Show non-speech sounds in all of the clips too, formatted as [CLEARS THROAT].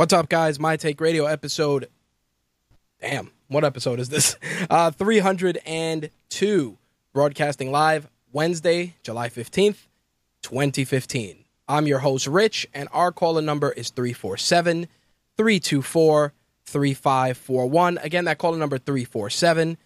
What's up, guys? My Take Radio episode. Damn, what episode is this? [LAUGHS] Uh, 302. Broadcasting live Wednesday, July 15th, 2015. I'm your host, Rich, and our caller number is 347 324 3541. Again, that caller number 347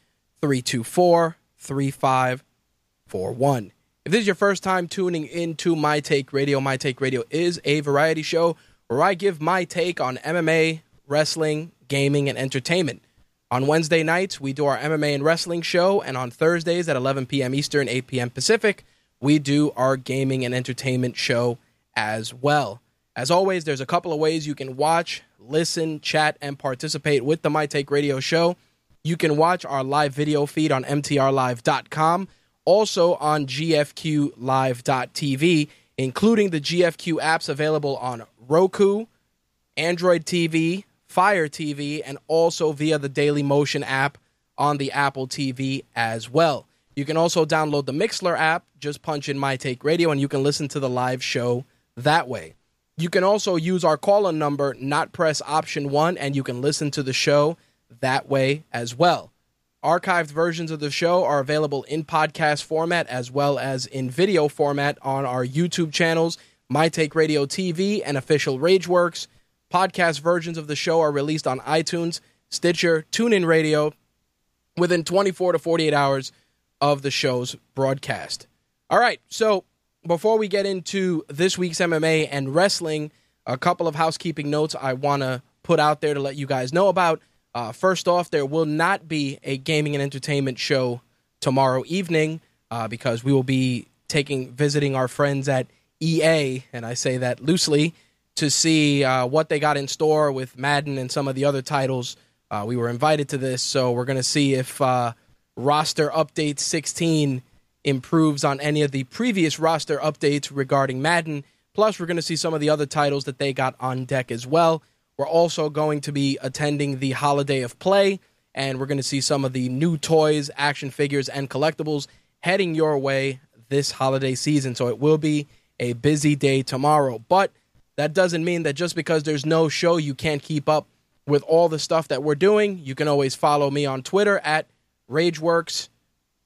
324 3541. If this is your first time tuning into My Take Radio, My Take Radio is a variety show where I give my take on MMA, wrestling, gaming, and entertainment. On Wednesday nights, we do our MMA and wrestling show, and on Thursdays at 11 p.m. Eastern, 8 p.m. Pacific, we do our gaming and entertainment show as well. As always, there's a couple of ways you can watch, listen, chat, and participate with the My Take Radio show. You can watch our live video feed on MTRLive.com, also on GFQLive.tv, including the GFQ apps available on Roku, Android TV, Fire TV, and also via the Daily Motion app on the Apple TV as well. You can also download the Mixlr app, just punch in My Take Radio, and you can listen to the live show that way. You can also use our call in number, not press option one, and you can listen to the show that way as well. Archived versions of the show are available in podcast format as well as in video format on our YouTube channels, My Take Radio TV, and official Rageworks. Podcast versions of the show are released on iTunes, Stitcher, TuneIn Radio within 24 to 48 hours of the show's broadcast. All right, so before we get into this week's MMA and wrestling, a couple of housekeeping notes I want to put out there to let you guys know about. Uh, first off, there will not be a gaming and entertainment show tomorrow evening uh, because we will be taking visiting our friends at EA, and I say that loosely, to see uh, what they got in store with Madden and some of the other titles. Uh, we were invited to this, so we're going to see if uh, roster update 16 improves on any of the previous roster updates regarding Madden. Plus, we're going to see some of the other titles that they got on deck as well. We're also going to be attending the Holiday of Play, and we're going to see some of the new toys, action figures, and collectibles heading your way this holiday season. So it will be a busy day tomorrow. But that doesn't mean that just because there's no show, you can't keep up with all the stuff that we're doing. You can always follow me on Twitter at RageWorks,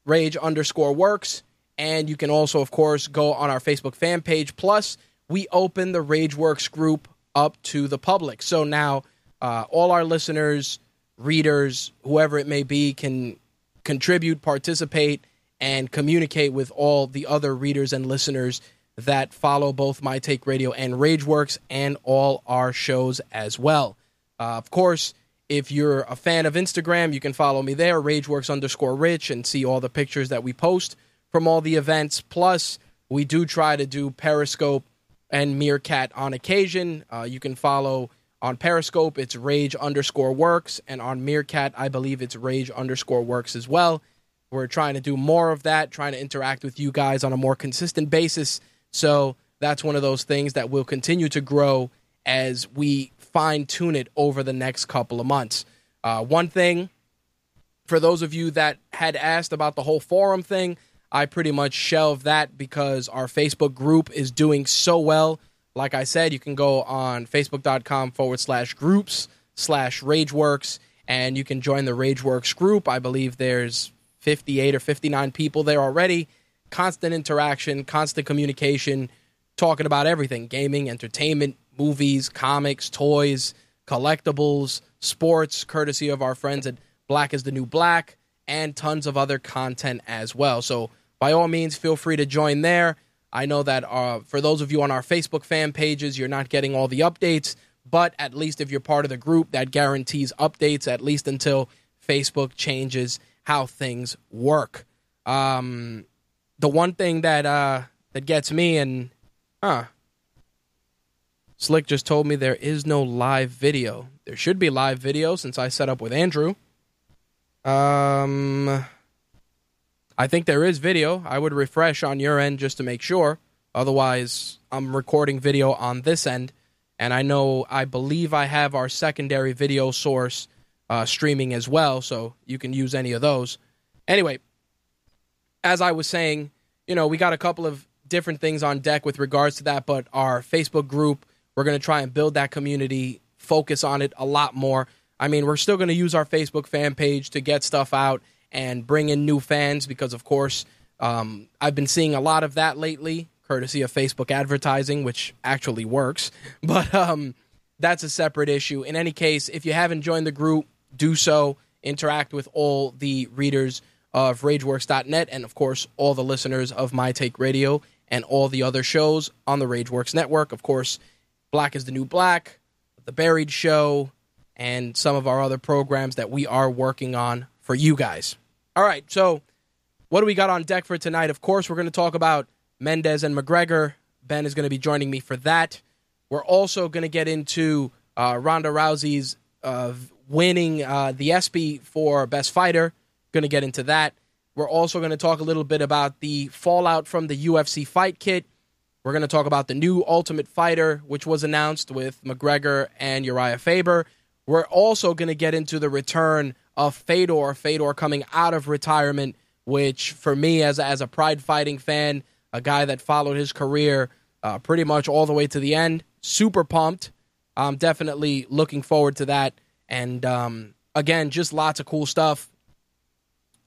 Rage underscore Works. And you can also, of course, go on our Facebook fan page. Plus, we open the RageWorks group up to the public. So now uh, all our listeners, readers, whoever it may be, can contribute, participate, and communicate with all the other readers and listeners that follow both My Take Radio and Rageworks and all our shows as well. Uh, of course, if you're a fan of Instagram, you can follow me there, Rageworks underscore Rich, and see all the pictures that we post from all the events. Plus, we do try to do Periscope and Meerkat on occasion. Uh, you can follow on Periscope, it's Rage underscore Works, and on Meerkat, I believe it's Rage underscore Works as well. We're trying to do more of that, trying to interact with you guys on a more consistent basis. So that's one of those things that will continue to grow as we fine tune it over the next couple of months. Uh, one thing for those of you that had asked about the whole forum thing, I pretty much shelved that because our Facebook group is doing so well. Like I said, you can go on facebook.com forward slash groups slash rageworks and you can join the Rageworks group. I believe there's 58 or 59 people there already. Constant interaction, constant communication, talking about everything gaming, entertainment, movies, comics, toys, collectibles, sports, courtesy of our friends at Black is the New Black, and tons of other content as well. So, by all means, feel free to join there. I know that uh, for those of you on our Facebook fan pages, you're not getting all the updates, but at least if you're part of the group, that guarantees updates at least until Facebook changes how things work. Um, the one thing that uh, that gets me and huh, Slick just told me there is no live video. There should be live video since I set up with Andrew. Um, I think there is video. I would refresh on your end just to make sure. Otherwise, I'm recording video on this end, and I know I believe I have our secondary video source uh, streaming as well, so you can use any of those. Anyway, as I was saying, you know, we got a couple of different things on deck with regards to that, but our Facebook group, we're going to try and build that community, focus on it a lot more. I mean, we're still going to use our Facebook fan page to get stuff out and bring in new fans because, of course, um, I've been seeing a lot of that lately, courtesy of Facebook advertising, which actually works. [LAUGHS] But um, that's a separate issue. In any case, if you haven't joined the group, do so. Interact with all the readers of RageWorks.net and, of course, all the listeners of My Take Radio and all the other shows on the RageWorks network. Of course, Black is the New Black, The Buried Show, and some of our other programs that we are working on for you guys. All right, so what do we got on deck for tonight? Of course, we're going to talk about Mendes and McGregor. Ben is going to be joining me for that. We're also going to get into uh, Ronda Rousey's uh, winning uh, the ESPY for Best Fighter. Going to get into that. We're also going to talk a little bit about the fallout from the UFC fight kit. We're going to talk about the new Ultimate Fighter, which was announced with McGregor and Uriah Faber. We're also going to get into the return of Fedor, Fedor coming out of retirement, which for me, as a, as a Pride Fighting fan, a guy that followed his career uh, pretty much all the way to the end, super pumped. I'm definitely looking forward to that. And um, again, just lots of cool stuff.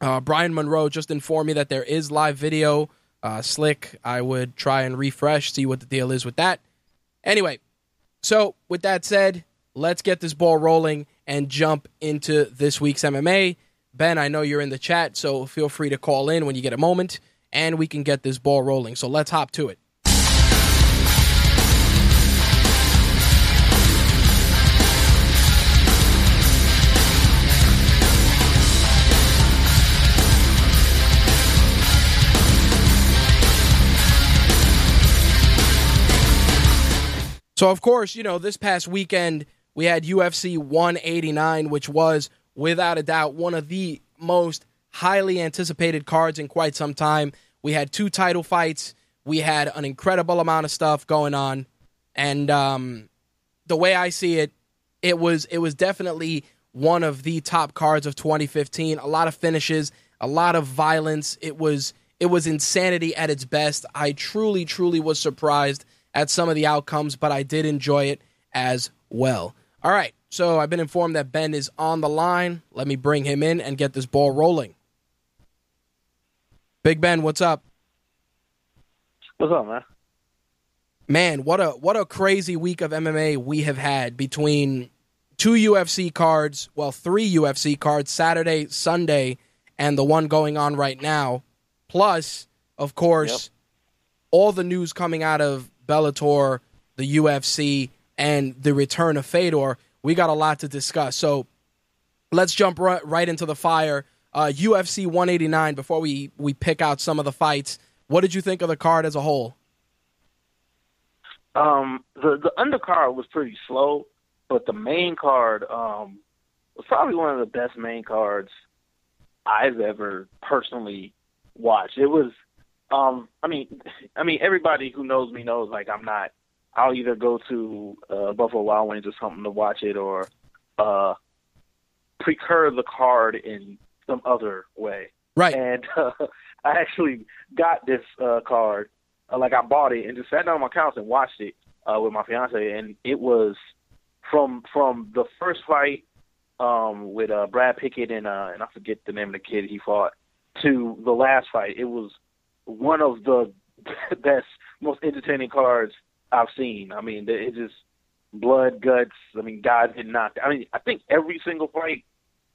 Uh, Brian Monroe just informed me that there is live video. Uh, slick, I would try and refresh, see what the deal is with that. Anyway, so with that said, let's get this ball rolling and jump into this week's MMA. Ben, I know you're in the chat, so feel free to call in when you get a moment and we can get this ball rolling. So let's hop to it. So, of course, you know, this past weekend we had UFC 189, which was without a doubt one of the most highly anticipated cards in quite some time. We had two title fights. We had an incredible amount of stuff going on, and um, the way I see it, it was it was definitely one of the top cards of 2015. A lot of finishes, a lot of violence. It was it was insanity at its best. I truly, truly was surprised at some of the outcomes, but I did enjoy it as well. All right, so I've been informed that Ben is on the line. Let me bring him in and get this ball rolling. Big Ben, what's up? What's up, man? Man, what a what a crazy week of MMA we have had between two UFC cards, well, three UFC cards, Saturday, Sunday, and the one going on right now. Plus, of course, yep. all the news coming out of Bellator, the UFC, and the return of Fedor, we got a lot to discuss. So let's jump right, right into the fire. Uh, UFC 189. Before we we pick out some of the fights, what did you think of the card as a whole? Um, the the undercard was pretty slow, but the main card um, was probably one of the best main cards I've ever personally watched. It was um, I mean, I mean, everybody who knows me knows like I'm not. I'll either go to uh, Buffalo Wild Wings or something to watch it, or uh, precur the card in some other way. Right. And uh, [LAUGHS] I actually got this uh, card, uh, like I bought it and just sat down on my couch and watched it uh, with my fiance, and it was from from the first fight um, with uh, Brad Pickett and uh, and I forget the name of the kid he fought to the last fight. It was one of the [LAUGHS] best, most entertaining cards I've seen. I mean, it just blood, guts. I mean, guys did not. I mean, I think every single fight,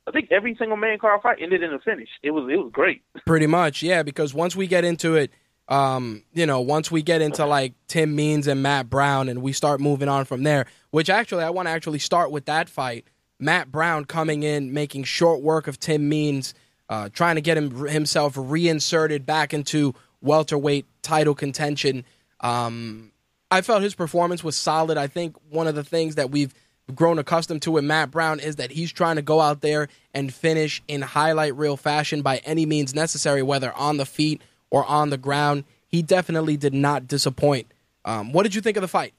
I think every single main card fight ended in a finish. It was it was great. [LAUGHS] Pretty much, yeah. Because once we get into it, um, you know, once we get into like Tim Means and Matt Brown, and we start moving on from there. Which actually, I want to actually start with that fight. Matt Brown coming in, making short work of Tim Means, uh, trying to get him himself reinserted back into welterweight title contention. Um, I felt his performance was solid. I think one of the things that we've grown accustomed to with Matt Brown is that he's trying to go out there and finish in highlight reel fashion by any means necessary, whether on the feet or on the ground. He definitely did not disappoint. Um, what did you think of the fight?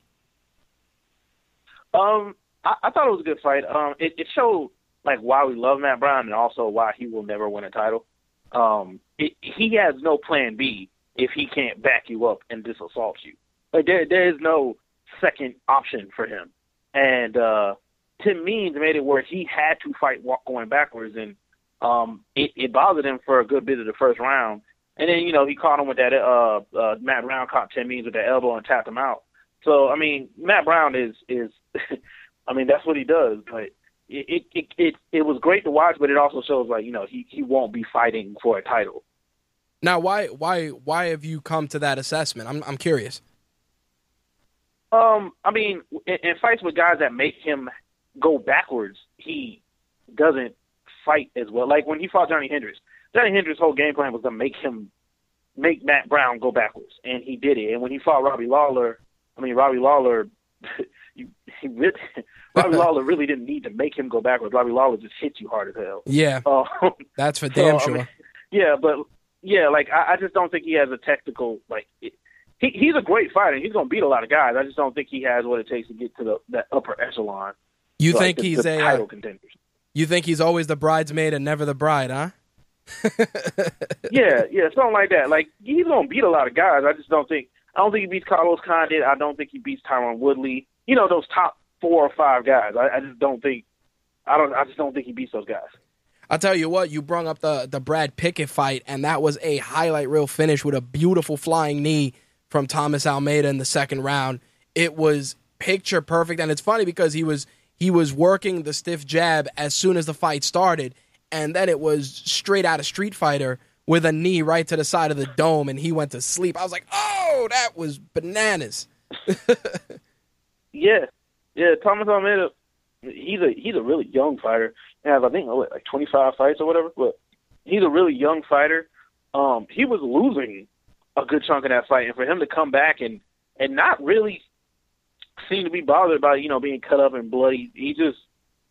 Um, I, I thought it was a good fight. Um, it, it showed like why we love Matt Brown and also why he will never win a title. Um, it, he has no plan B if he can't back you up and disassault you. Like there, there is no second option for him. And uh, Tim Means made it where he had to fight walk going backwards, and um, it, it bothered him for a good bit of the first round. And then you know he caught him with that. Uh, uh, Matt Brown caught Tim Means with that elbow and tapped him out. So I mean, Matt Brown is is, [LAUGHS] I mean that's what he does. But it it it it was great to watch, but it also shows like you know he he won't be fighting for a title. Now, why why why have you come to that assessment? I'm I'm curious. Um, I mean, in, in fights with guys that make him go backwards, he doesn't fight as well. Like when he fought Johnny Hendricks, Johnny Hendricks' whole game plan was to make him make Matt Brown go backwards, and he did it. And when he fought Robbie Lawler, I mean, Robbie Lawler, [LAUGHS] he, [LAUGHS] he really, Robbie [LAUGHS] Lawler really didn't need to make him go backwards. Robbie Lawler just hit you hard as hell. Yeah, [LAUGHS] Um, that's for damn so, I sure. mean, yeah, but yeah, like I, I just don't think he has a technical like. It, he he's a great fighter. He's gonna beat a lot of guys. I just don't think he has what it takes to get to the that upper echelon. you like think the, he's the a uh, title contenders? you think he's always the bridesmaid and never the bride, huh? yeah, yeah, something like that. Like he's gonna beat a lot of guys. I just don't think. I don't think he beats Carlos Condit. I don't think he beats Tyron Woodley. You know those top four or five guys. I, I just don't think. I don't. I just don't think he beats those guys. I'll tell you what, you brung up the the Brad Pickett fight, and that was a highlight reel finish with a beautiful flying knee from Thomas Almeida in the second round. It was picture perfect, and it's funny because he was he was working the stiff jab as soon as the fight started, and then it was straight out of Street Fighter with a knee right to the side of the dome, and he went to sleep. I was like, oh, that was bananas. [LAUGHS] Yeah, yeah. Thomas Almeida, he's a he's a really young fighter. He has I think what, like 25 fights or whatever. But he's a really young fighter. Um, he was losing a good chunk of that fight, and for him to come back and and not really seem to be bothered by you know being cut up and bloody, he just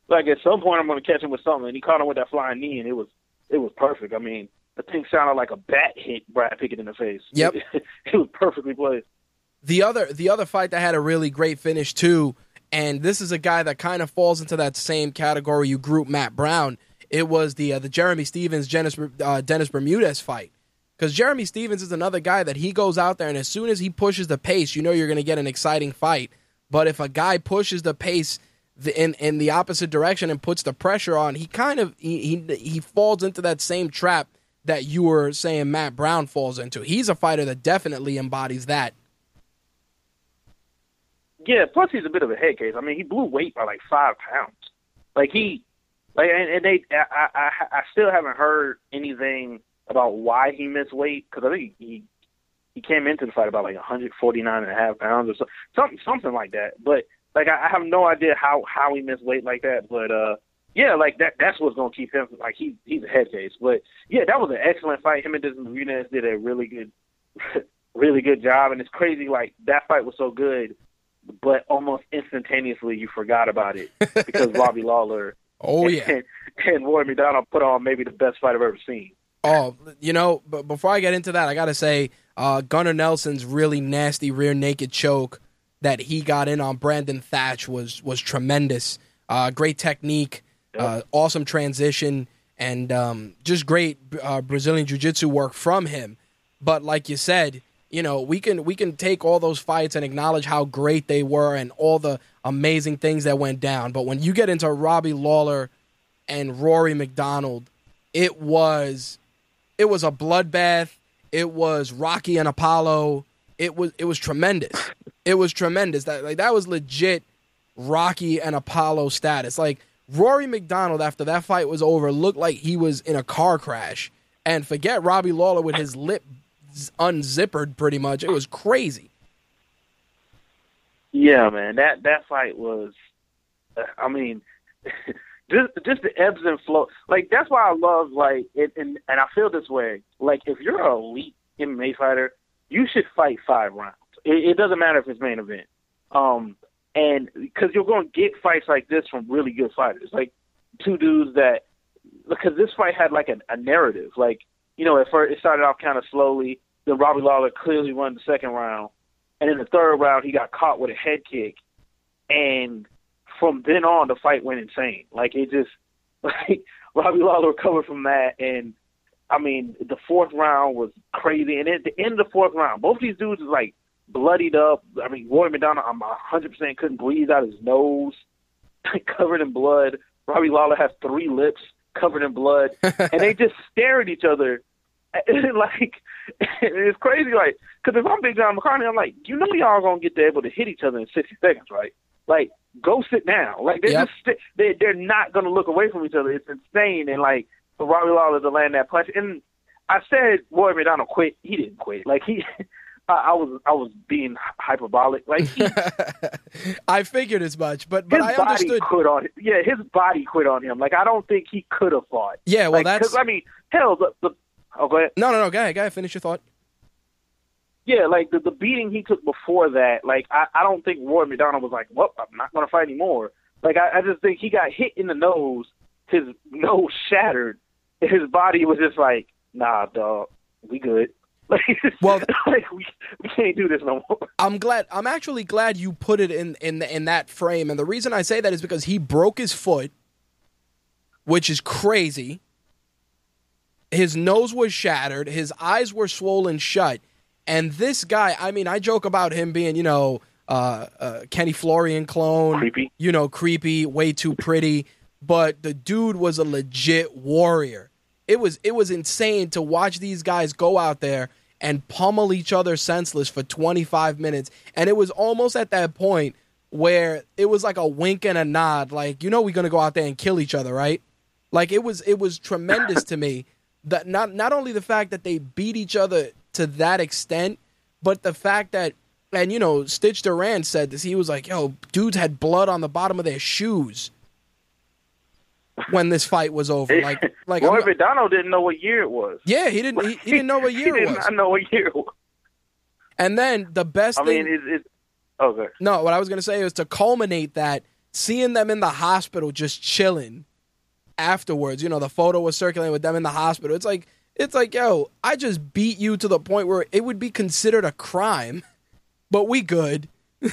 like at some point I'm going to catch him with something, and he caught him with that flying knee, and it was it was perfect. I mean, the thing sounded like a bat hit Brad Pickett in the face. Yep. [LAUGHS] it was perfectly placed. The other the other fight that had a really great finish too, and this is a guy that kind of falls into that same category you group Matt Brown. It was the uh, the Jeremy Stephens Dennis uh, Dennis Bermudez fight. Because Jeremy Stephens is another guy that he goes out there and as soon as he pushes the pace, you know you're going to get an exciting fight. But if a guy pushes the pace in in the opposite direction and puts the pressure on, he kind of he, he he falls into that same trap that you were saying Matt Brown falls into. He's a fighter that definitely embodies that. Yeah, plus he's a bit of a head case. I mean, he blew weight by like five pounds. Like he, like, and, and they, I, I, I still haven't heard anything about why he missed weight because I think he, he came into the fight about like 149 and a half pounds or so, something, something like that. But like, I, I have no idea how how he missed weight like that. But uh, yeah, like that, that's what's gonna keep him. Like he, he's a head case. But yeah, that was an excellent fight. Him and Desmond Nunez did a really good, [LAUGHS] really good job. And it's crazy, like that fight was so good but almost instantaneously you forgot about it because [LAUGHS] Robbie Lawler Oh yeah. and, [LAUGHS] and Roy MacDonald put on maybe the best fight I've ever seen. Oh, you know, but before I get into that, I gotta say, uh, Gunnar Nelson's really nasty rear naked choke that he got in on Brandon Thatch was was tremendous. Uh, great technique, uh, awesome transition, and um, just great uh, Brazilian Jiu Jitsu work from him. But like you said, you know, we can we can take all those fights and acknowledge how great they were and all the amazing things that went down. But when you get into Robbie Lawler and Rory MacDonald, it was it was a bloodbath. It was Rocky and Apollo. It was it was tremendous. [LAUGHS] It was tremendous. That like that was legit Rocky and Apollo status. Like Rory MacDonald after that fight was over looked like he was in a car crash. And forget Robbie Lawler with his lip unzippered pretty much. It was crazy. Yeah, man, that that fight was. I mean, [LAUGHS] just just the ebbs and flow. Like that's why I love like it, and and I feel this way. Like if you're an elite MMA fighter, you should fight five rounds. It, it doesn't matter if it's main event. Um, and because you're going to get fights like this from really good fighters, like two dudes that because this fight had like a, a narrative. Like you know, at first it started off kind of slowly. Then Robbie Lawler clearly won the second round, and in the third round he got caught with a head kick, and from then on the fight went insane. Like it just [LAUGHS] like Robbie Lawler recovered from that, and I mean the fourth round was crazy. And at the end of the fourth round, both these dudes is like bloodied up. I mean Roy MacDonald, I'm 100 percent couldn't breathe out his nose, [LAUGHS] covered in blood. Robbie Lawler has three lips covered in blood, [LAUGHS] and they just stare at each other. [LAUGHS] Like it's crazy, like because if I'm Big John McCarthy, I'm like, you know, y'all gonna get to able to hit each other in 60 seconds, right? Like, go sit down. Like they're Yep. just st- they they're not gonna look away from each other. It's insane. And like for Robbie Lawler to land that punch, and I said Roy MacDonald quit. He didn't quit. Like he. [LAUGHS] I I was I was being hyperbolic. Like he, [LAUGHS] I figured as much, but but his I body understood. quit on. Yeah, his body quit on him. Like I don't think he could have fought. Yeah, well, like, that's 'cause, I mean, hell, the, the oh, go ahead. no, no, no. Go ahead, go ahead. Finish your thought. Yeah, like the the beating he took before that. Like I I don't think Roy MacDonald was like, well, I'm not gonna fight anymore. Like I, I just think he got hit in the nose. His [LAUGHS] nose shattered. His body was just like, nah, dog, we good. [LAUGHS] Like, Well- [LAUGHS] like we we can't do this no more. I'm glad. I'm actually glad you put it in in in that frame, and the reason I say that is because he broke his foot, which is crazy. His nose was shattered. His eyes were swollen shut, and this guy. I mean, I joke about him being, you know, uh, uh, Kenny Florian clone, Creepy. you know, creepy, way too pretty. But the dude was a legit warrior. It was it was insane to watch these guys go out there and pummel each other senseless for 25 minutes. And it was almost at that point where it was like a wink and a nod, like, you know we're gonna go out there and kill each other, right? Like it was it was tremendous to me that not not only the fact that they beat each other to that extent, but the fact that and you know, Stitch Duran said this, he was like, yo, dudes had blood on the bottom of their shoes when this fight was over. [LAUGHS] Like like Roy I'm- MacDonald didn't know what year it was. Yeah, he didn't he, he didn't know what [LAUGHS] year he it was. not know what year. And then the best I thing mean, it's, it's okay. No, what I was going to say is to culminate that, seeing them in the hospital just chilling afterwards. You know, the photo was circulating with them in the hospital. It's like it's like, yo, I just beat you to the point where it would be considered a crime, but we good. [LAUGHS]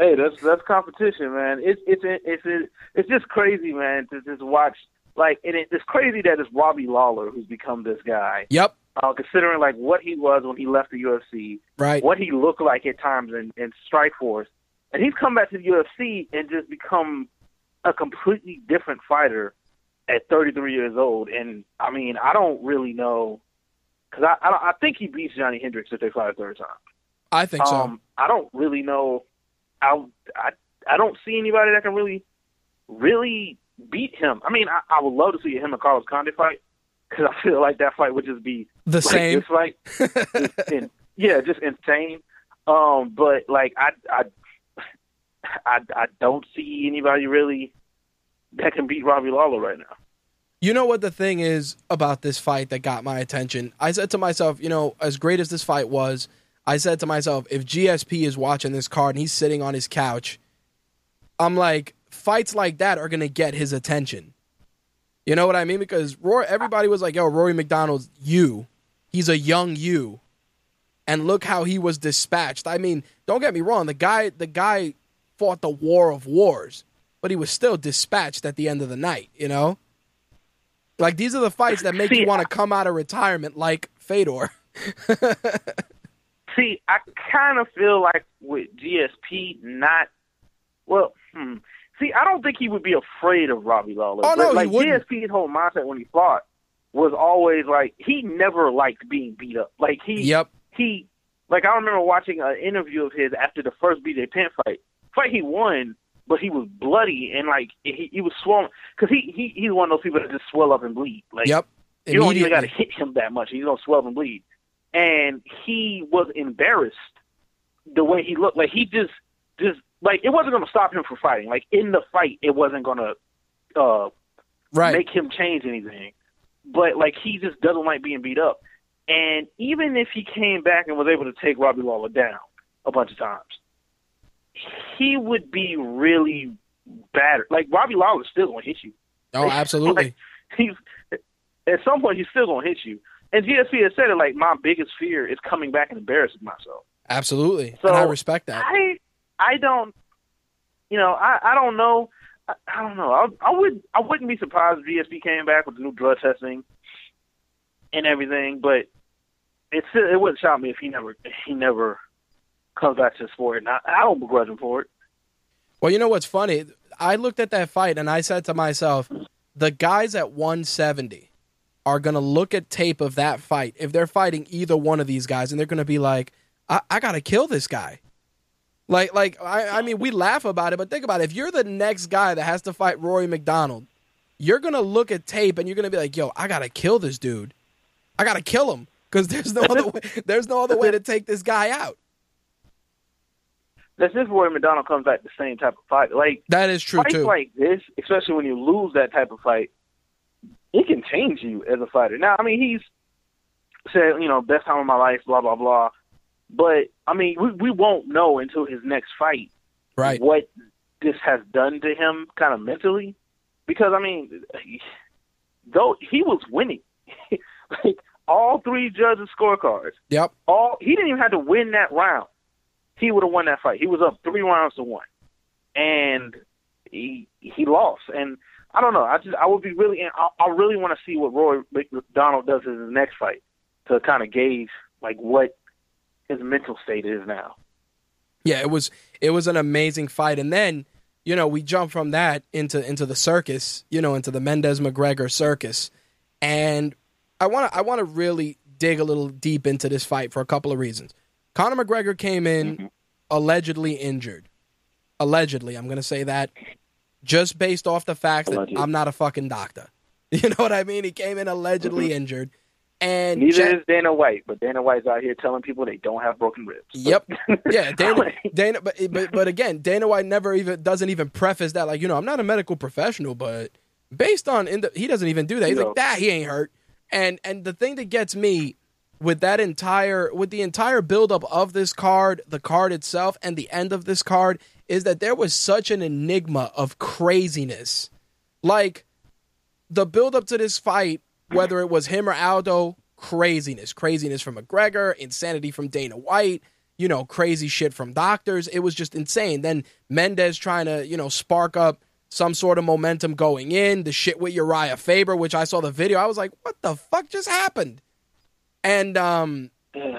Hey, that's that's competition, man. It's it's it's it's, it's just crazy, man, to just watch. Like, and it, it's crazy that it's Robbie Lawler who's become this guy. Yep, Uh, considering like what he was when he left the UFC, right. what he looked like at times in, in Strikeforce, and he's come back to the UFC and just become a completely different fighter at 33 years old. And I mean, I don't really know because I, I I think he beats Johnny Hendricks if they fight a third time. I think so. Um, I don't really know. I, I I don't see anybody that can really really beat him. I mean, I, I would love to see him and Carlos Condit fight because I feel like that fight would just be The like same. This fight, [LAUGHS] just in, yeah, just insane. Um, but like I I I I don't see anybody really that can beat Robbie Lawler right now. You know what the thing is about this fight that got my attention? I said to myself, you know, as great as this fight was, I said to myself, if GSP is watching this card and he's sitting on his couch, I'm like, fights like that are going to get his attention. You know what I mean? Because Roy, everybody was like, yo, Rory MacDonald's you. He's a young you. And look how he was dispatched. I mean, don't get me wrong, the guy the guy fought the war of wars. but he was still dispatched at the end of the night. You know, like these are the fights that make See, you want to come out of retirement, like Fedor. [LAUGHS] See, I kind of feel like with GSP, not well. Hmm, see, I don't think he would be afraid of Robbie Lawler. Oh, no, but, he like wouldn't. GSP's whole mindset when he fought was always like he never liked being beat up. Like he, Yep. he, like I remember watching an interview of his after the first BJ Penn fight. Fight he won, but he was bloody and like he, he was swollen because he, he he's one of those people that just swell up and bleed. Like Yep. you don't even got to hit him that much. He's gonna swell up and bleed. And he was embarrassed the way he looked. Like he just, just like it wasn't gonna stop him from fighting. Like in the fight, it wasn't gonna uh, Right. make him change anything. But like he just doesn't like being beat up. And even if he came back and was able to take Robbie Lawler down a bunch of times, he would be really battered. Like Robbie Lawler's still gonna hit you oh, absolutely. like, he's at some point he's still gonna hit you. And GSP has said it like my biggest fear is coming back and embarrassing myself. Absolutely. So and I respect that. I I don't you know, I, I don't know I, I don't know. I I would I wouldn't be surprised if GSP came back with the new drug testing and everything, but it's it wouldn't shock me if he never he never comes back to the sport and I, I don't begrudge him for it. Well, you know what's funny? I looked at that fight and I said to myself, the guys at 170 are going to look at tape of that fight if they're fighting either one of these guys and they're going to be like, I, I got to kill this guy. Like, like I, I mean, we laugh about it, but think about it. If you're the next guy that has to fight Rory MacDonald, you're going to look at tape and you're going to be like, yo, I got to kill this dude. I got to kill him because there's no [LAUGHS] other way. There's no other way to take this guy out. That's if where MacDonald comes back the same type of fight. Like That is true fights too. like this, especially when you lose that type of fight, it can change you as a fighter. Now, I mean, he's said, you know, best time of my life, blah blah blah. But I mean, we we won't know until his next fight right. what this has done to him, kind of mentally, because I mean, he, though he was winning, [LAUGHS] like all three judges' scorecards, Yep. all he didn't even have to win that round. He would have won that fight. He was up three rounds to one, and he he lost. And I don't know. I just I would be really. I, I really want to see what Roy MacDonald does in his next fight to kind of gauge like what his mental state is now. Yeah, it was it was an amazing fight, and then you know we jump from that into into the circus, you know, into the Mendes McGregor circus, and I want to I want to really dig a little deep into this fight for a couple of reasons. Conor McGregor came in mm-hmm. allegedly injured, allegedly. I'm going to say that just based off the fact that Allegedly. I'm not a fucking doctor. [LAUGHS] You know what I mean? He came in allegedly mm-hmm. injured, and Neither Jack- is Dana White, but Dana White's out here telling people they don't have broken ribs. Yep. [LAUGHS] Yeah, Dana. Dana, but, but but again, Dana White never even doesn't even preface that like you know I'm not a medical professional, but based on in the, he doesn't even do that. He's like that he ain't hurt. And and the thing that gets me with that entire with the entire buildup of this card, the card itself, and the end of this card is that there was such an enigma of craziness, like the buildup to this fight, whether it was him or Aldo, craziness, craziness from McGregor, insanity from Dana White, you know, crazy shit from doctors. It was just insane. Then Mendes trying to, you know, spark up some sort of momentum going in, the shit with Uriah Faber, which I saw the video. I was like, what the fuck just happened? And um,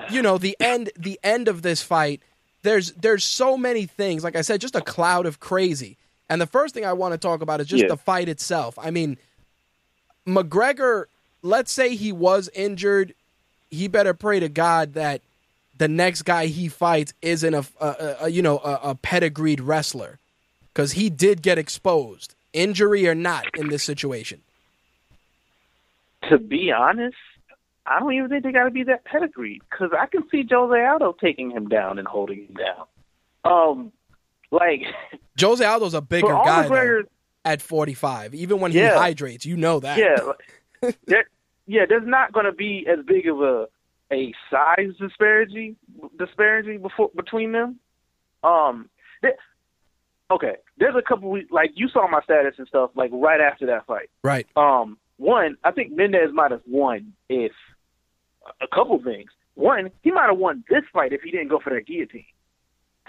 you know, the end the end of this fight, there's there's so many things. Like I said, just a cloud of crazy. And the first thing I want to talk about is just Yeah. the fight itself. I mean, McGregor, let's say he was injured, he better pray to God that the next guy he fights isn't a, a, a you know a, a pedigreed wrestler, because he did get exposed, injury or not, in this situation. to be honest, I don't even think they got to be that pedigreed because I can see Jose Aldo taking him down and holding him down. Um, like [LAUGHS] Jose Aldo's a bigger guy though, at 45. Even when Yeah. he hydrates, you know that. yeah, [LAUGHS] there, yeah, there's not going to be as big of a a size disparity disparity before between them. Um, there, okay, there's a couple like you saw my status and stuff like right after that fight. Right. Um, one, I think Mendes might have won if a couple things. One, he might have won this fight if he didn't go for that guillotine.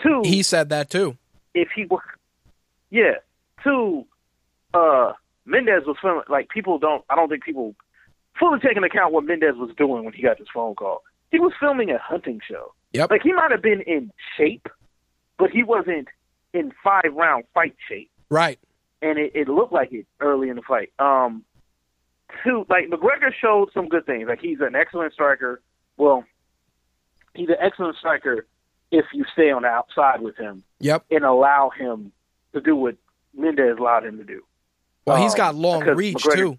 Two, He said that too. if he were, yeah. two, uh, Mendes was filming. Like people don't. I don't think people fully take into account what Mendes was doing when he got this phone call. He was filming a hunting show. Yep. Like he might have been in shape, but he wasn't in five round fight shape. Right. And it, it looked like it early in the fight. Um, two, like McGregor showed some good things. Like he's an excellent striker. Well, he's an excellent striker if you stay on the outside with him Yep. and allow him to do what Mendes allowed him to do. Well, he's um, got long reach McGregor- too.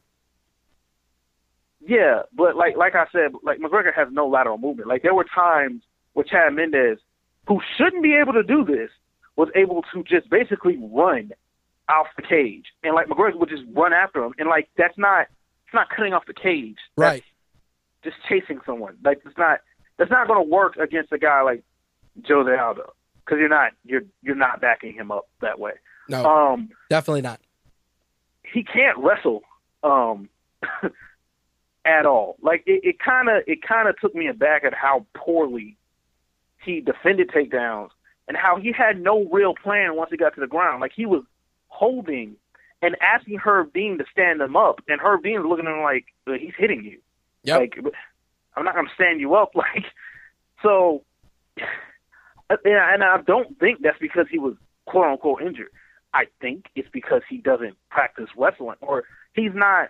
Yeah, but like like I said, like McGregor has no lateral movement. Like there were times where Chad Mendes, who shouldn't be able to do this, was able to just basically run off the cage, and like McGregor would just run after him, and like that's not it's not cutting off the cage, That's Right. Just chasing someone, like it's not that's not going to work against a guy like Jose Aldo because you're not you're you're not backing him up that way. No, Um, definitely not. he can't wrestle um [LAUGHS] at all. Like it, it kind of it kind of took me aback at how poorly he defended takedowns and how he had no real plan once he got to the ground. Like he was holding and asking Herb Dean to stand him up, and Herb Dean looking at him like "Uh, he's hitting you. Yep. Like I'm not gonna stand you up. [LAUGHS] Like so, and I- and I don't think that's because he was quote unquote injured. I think it's because he doesn't practice wrestling, or he's not.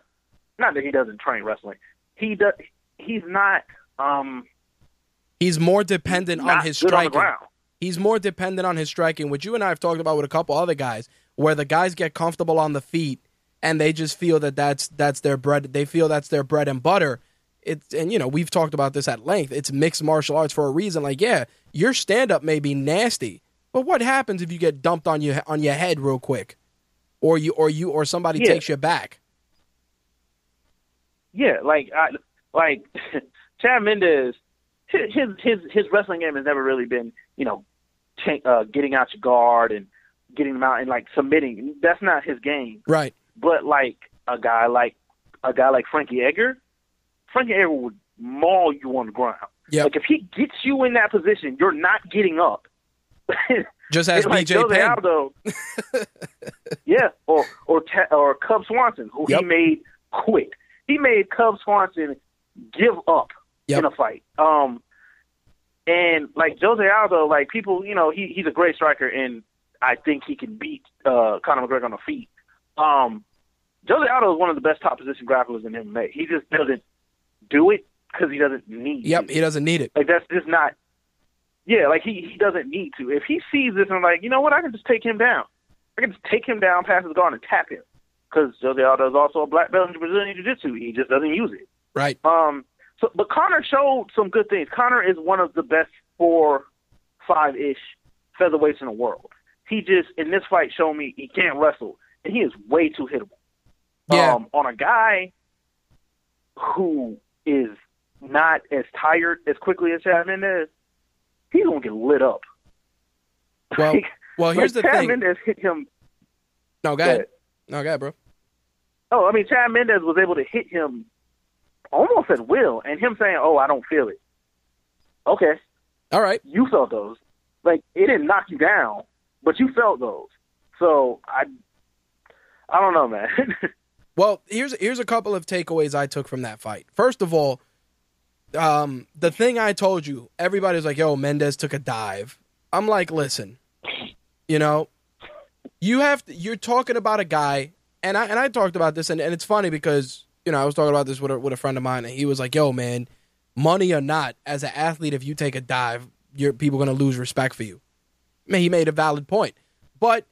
Not that he doesn't train wrestling. He does. He's not. Um, He's more dependent on his good on striking. He's more dependent on his striking, which you and I have talked about with a couple other guys, where the guys get comfortable on the feet and they just feel that that's that's their bread. They feel that's their bread and butter. It's and you know we've talked about this at length. It's mixed martial arts for a reason. Like yeah, your stand up may be nasty, but what happens if you get dumped on your on your head real quick, or you or you or somebody Yeah. takes you back? Yeah, like I, like [LAUGHS] Chad Mendes, his his his his wrestling game has never really been, you know, cha- uh, getting out your guard and getting them out and like submitting. That's not his game. Right. But like a guy like a guy like Frankie Edgar, Frankie Edgar would maul you on the ground. Yeah. Like if he gets you in that position, you're not getting up. [LAUGHS] Just as It's like BJ Jose Penn. Aldo. [LAUGHS] yeah, or or Ta- or Cub Swanson, who Yep. he made quit. He made Cub Swanson give up Yep. in a fight. Um, and like Jose Aldo, like people, you know, he he's a great striker, and I think he can beat uh, Conor McGregor on the feet. Um, Jose Aldo is one of the best top position grapplers in MMA. He just doesn't do it because he doesn't need. Yep, to. he doesn't need it. Like that's just not. Yeah, like he he doesn't need to. If he sees this and like, you know what, I can just take him down. I can just take him down past his guard and tap him. Because Jose Aldo is also a black belt in Brazilian Jiu-Jitsu. He just doesn't use it. Right. Um. So, but Conor showed some good things. Conor is one of the best four, five ish featherweights in the world. He just in this fight showed me he can't wrestle, and he is way too hittable. Yeah. Um, on a guy who is not as tired as quickly as Chad Mendes, he's gonna get lit up. Well, Like- well, here's like the Chad thing. Mendes hit him. No, go ahead. No, go ahead, bro. Oh, I mean, Chad Mendes was able to hit him almost at will, and him saying, "Oh, I don't feel it." Okay, All right. you felt those. Like it didn't knock you down, but you felt those. So I, I don't know, man. [LAUGHS] Well, here's here's a couple of takeaways I took from that fight. First of all, um, the thing I told you, everybody's like, "Yo, Mendes took a dive." I'm like, listen, you know, you have to, you're talking about a guy, and I and I talked about this, and, and it's funny because you know I was talking about this with a, with a friend of mine, and he was like, "Yo, man, money or not, as an athlete, if you take a dive, you're people gonna lose respect for you." He made a valid point, but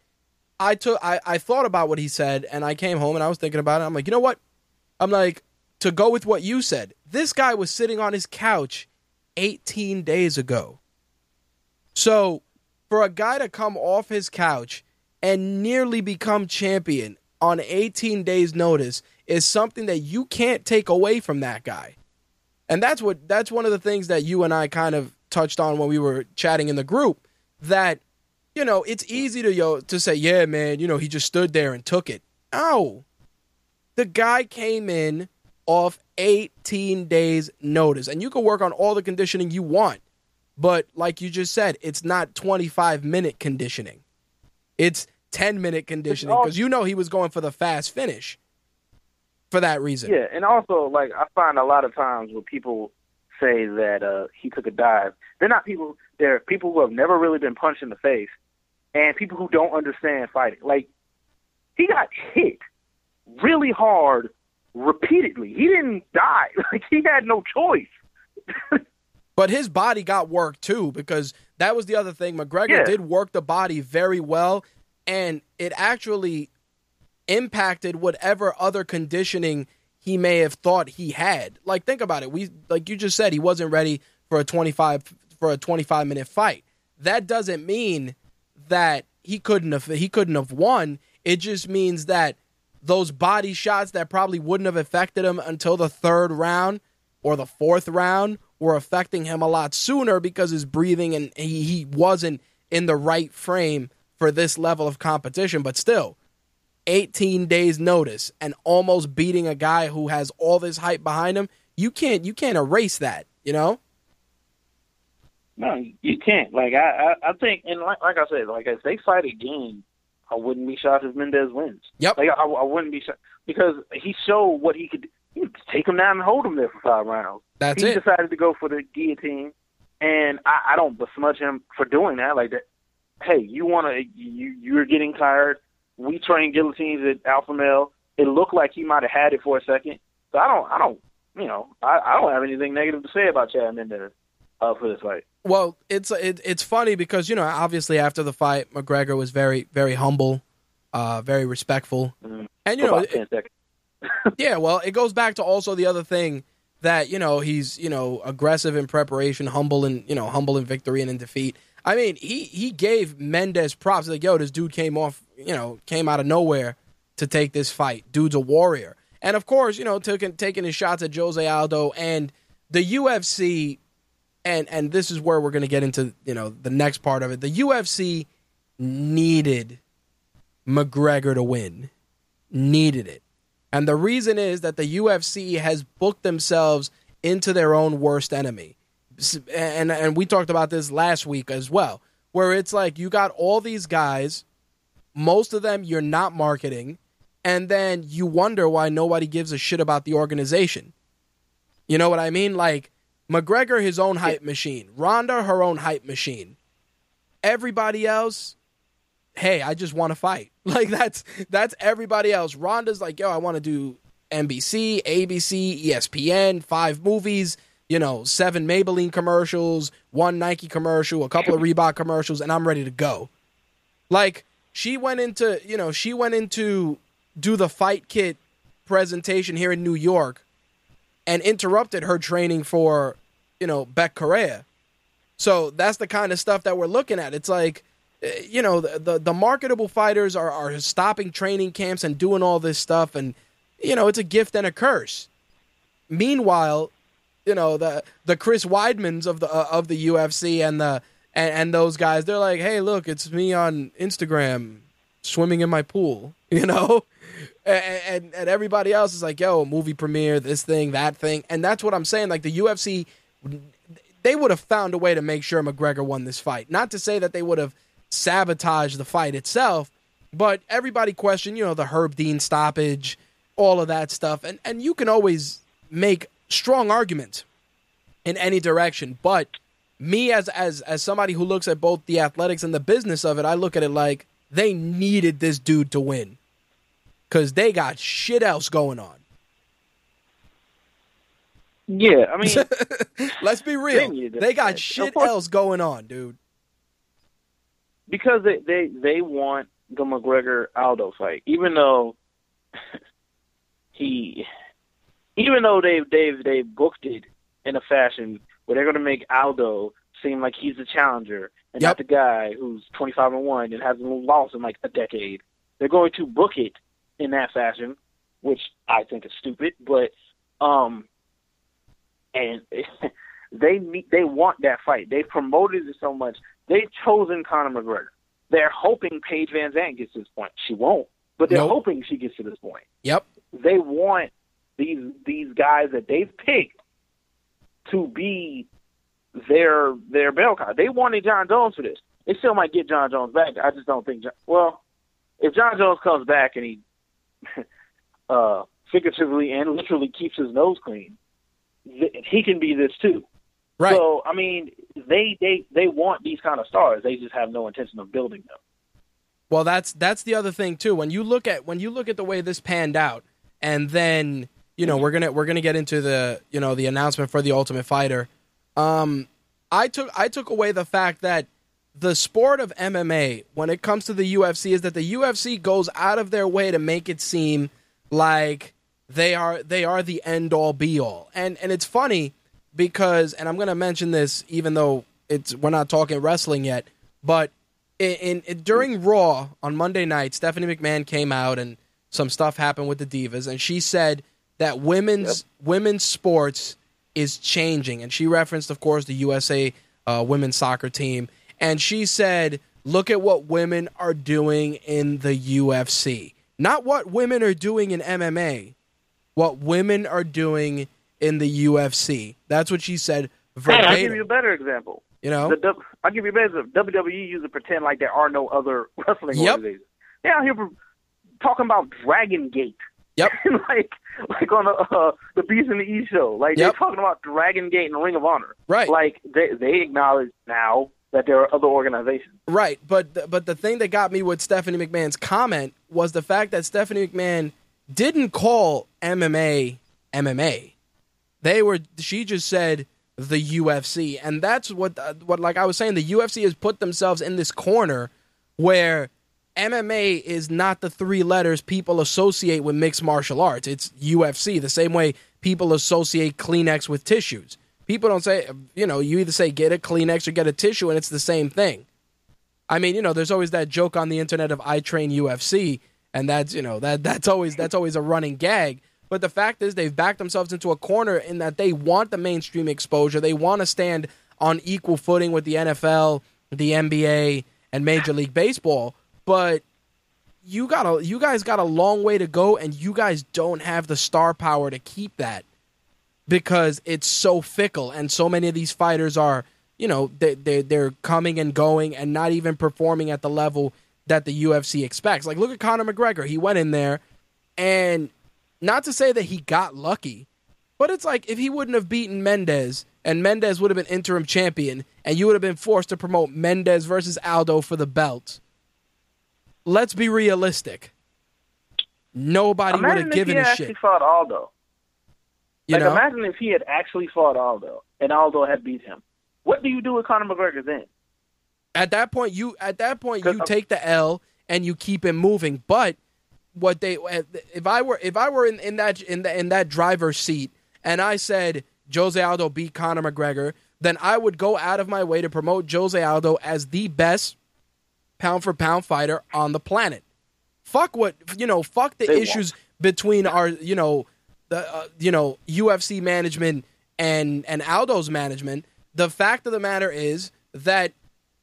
I took I, I thought about what he said and I came home and I was thinking about it. I'm like, you know what? I'm like, to go with what you said, this guy was sitting on his couch 18 days ago. So for a guy to come off his couch and nearly become champion on 18 days notice is something that you can't take away from that guy. And that's what that's one of the things that you and I kind of touched on when we were chatting in the group that you know, it's easy to yo to say, yeah, man, you know, he just stood there and took it. No. The guy came in off 18 days notice. And you can work on all the conditioning you want. But like you just said, it's not 25 minute conditioning. It's 10 minute conditioning because you know he was going for the fast finish for that reason. Yeah, and also like I find a lot of times when people say that uh he took a dive, they're not people. They're people who have never really been punched in the face, and people who don't understand fighting. Like he got hit really hard repeatedly. He didn't die. [LAUGHS] Like he had no choice. [LAUGHS] but his body got worked too because that was the other thing. McGregor Yeah. did work the body very well, and it actually impacted whatever other conditioning he may have thought he had. Like think about it. We like you just said he wasn't ready for a 25 for a 25 minute fight. That doesn't mean that he couldn't have he couldn't have won. It just means that those body shots that probably wouldn't have affected him until the third round or the fourth round were affecting him a lot sooner because his breathing and he, he wasn't in the right frame for this level of competition. But still, 18 days notice and almost beating a guy who has all this hype behind him, you can't you can't erase that, you know? No, you can't. Like I, I, I think, and like, like I said, like if they fight again, I wouldn't be shocked if Mendes wins. Yep. Like I, I wouldn't be shocked because he showed what he could. He could take him down and hold him there for five rounds. That's he it. decided to go for the guillotine, and I, I don't besmudge him for doing that. Like that. Hey, you want to? You you're getting tired. We train guillotines at Alpha Male. It looked like he might have had it for a second. So I don't. I don't. You know, I, I don't have anything negative to say about Chad Mendes uh, for this fight. Well, it's it, it's funny because you know obviously after the fight, McGregor was very very humble, uh, very respectful, Mhm. and you For know seconds. [LAUGHS] yeah. Well, it goes back to also the other thing that you know he's you know aggressive in preparation, humble in you know humble in victory and in defeat. I mean, he he gave Mendes props like yo, this dude came off you know came out of nowhere to take this fight. Dude's a warrior, and of course you know taking taking his shots at Jose Aldo and the UFC and and this is where we're going to get into you know the next part of it. The UFC needed McGregor to win, needed it, and the reason is that the UFC has booked themselves into their own worst enemy, and and we talked about this last week as well, where it's like you got all these guys, most of them you're not marketing, and then you wonder why nobody gives a shit about the organization. You know what I mean? Like McGregor, his own hype machine. Ronda, her own hype machine. Everybody else, hey, I just want to fight. [LAUGHS] Like that's that's everybody else. Ronda's like, yo, I want to do NBC, ABC, ESPN, five movies, you know, seven Maybelline commercials, one Nike commercial, a couple of Reebok commercials, and I'm ready to go. Like she went into, you know, she went into do the fight kit presentation here in New York and interrupted her training for, you know, Bethe Correia. So that's the kind of stuff that we're looking at. It's like, eh, you know, the the, the marketable fighters are, are stopping training camps and doing all this stuff, and you know, it's a gift and a curse. Meanwhile, you know the the Chris Weidmans of the uh, of the UFC and the and, and those guys, they're like, hey, look, it's me on Instagram swimming in my pool, [LAUGHS] you know. And, and and everybody else is like, yo, movie premiere, this thing, that thing, and that's what I'm saying. Like the UFC, they would have found a way to make sure McGregor won this fight. Not to say that they would have sabotaged the fight itself, but everybody questioned, you know, the Herb Dean stoppage, all of that stuff, and and you can always make strong arguments in any direction. But me as as as somebody who looks at both the athletics and the business of it, I look at it like they needed this dude to win because they got shit else going on. Yeah, I mean, [LAUGHS] Let's be real. They got shit else going on, dude. because they they they want the McGregor Aldo fight, even though [LAUGHS] he, even though they've they've they booked it in a fashion where they're going to make Aldo seem like he's the challenger and Yep. not the guy who's twenty five and one and hasn't lost in like a decade. They're going to book it in that fashion, which I think is stupid, but um, and [LAUGHS] they need, they want that fight. They promoted it so much. They've chosen Conor McGregor. They're hoping Paige VanZant gets to this point. She won't, but they're Nope. hoping she gets to this point. Yep. They want these these guys that they've picked to be their their bell cow. They wanted Jon Jones for this. They still might get Jon Jones back. I just don't think. Jon, well, if Jon Jones comes back and he [LAUGHS] uh, figuratively and literally keeps his nose clean, th- he can be this too. Right. So I mean, they they they want these kind of stars. They just have no intention of building them. Well, that's that's the other thing too. When you look at when you look at the way this panned out, and then you know we're gonna we're gonna get into the you know the announcement for the Ultimate Fighter. Um, I took I took away the fact that the sport of MMA, when it comes to the UFC, is that the UFC goes out of their way to make it seem like they are they are the end all be all. And and it's funny because and I'm going to mention this even though it's we're not talking wrestling yet, but in, in, in during Raw on Monday night, Stephanie McMahon came out and some stuff happened with the Divas and she said that women's women's sports is changing and she referenced of course the USA uh, women's soccer team and she said, "Look at what women are doing in the UFC. Not what women are doing in MMA. What women are doing in the UFC." That's what she said Hey, I'll give you a better example. You know, The, I'll give you a better example. WWE used to pretend like there are no other [LAUGHS] wrestling Yep. organizations. They're out here talking about Dragon Gate. Yep. [LAUGHS] like like on the uh, the Beast in the E show. Like Yep. they're talking about Dragon Gate and Ring of Honor. Right. Like they they acknowledge now that there are other organizations. Right, but th- but the thing that got me with Stephanie McMahon's comment was the fact that Stephanie McMahon didn't call MMA MMA. They were she just said the UFC, and that's what uh, what like I was saying. The UFC has put themselves in this corner where MMA is not the three letters people associate with mixed martial arts. It's UFC, the same way people associate Kleenex with tissues. People don't say, you know, you either say get a Kleenex or get a tissue, and it's the same thing. I mean, you know, there's always that joke on the internet of I train UFC, and that's you know that that's always that's always a running gag. But the fact is, they've backed themselves into a corner in that they want the mainstream exposure. They want to stand on equal footing with the NFL, the NBA, and Major League Baseball. But you got a you guys got a long way to go, and you guys don't have the star power to keep that because it's so fickle, and so many of these fighters are you know they they they're coming and going and not even performing at the level that the UFC expects. Like look at Conor McGregor. He went in there and not to say that he got lucky, but it's like if he wouldn't have beaten Mendes and Mendes would have been interim champion and you would have been forced to promote Mendes versus Aldo for the belt. Let's be realistic. Nobody would Imagine have if given he a actually shit. fought Aldo. You like know? imagine if he had actually fought Aldo and Aldo had beat him. What do you do with Conor McGregor then? at that point you at that point you take the L and you keep him moving. But what they if I were if I were in, in that in the, in that driver's seat and I said Jose Aldo beat Conor McGregor, then I would go out of my way to promote Jose Aldo as the best pound for pound fighter on the planet. Fuck what you know. Fuck the They issues between our you know the uh, you know UFC management and and Aldo's management. The fact of the matter is that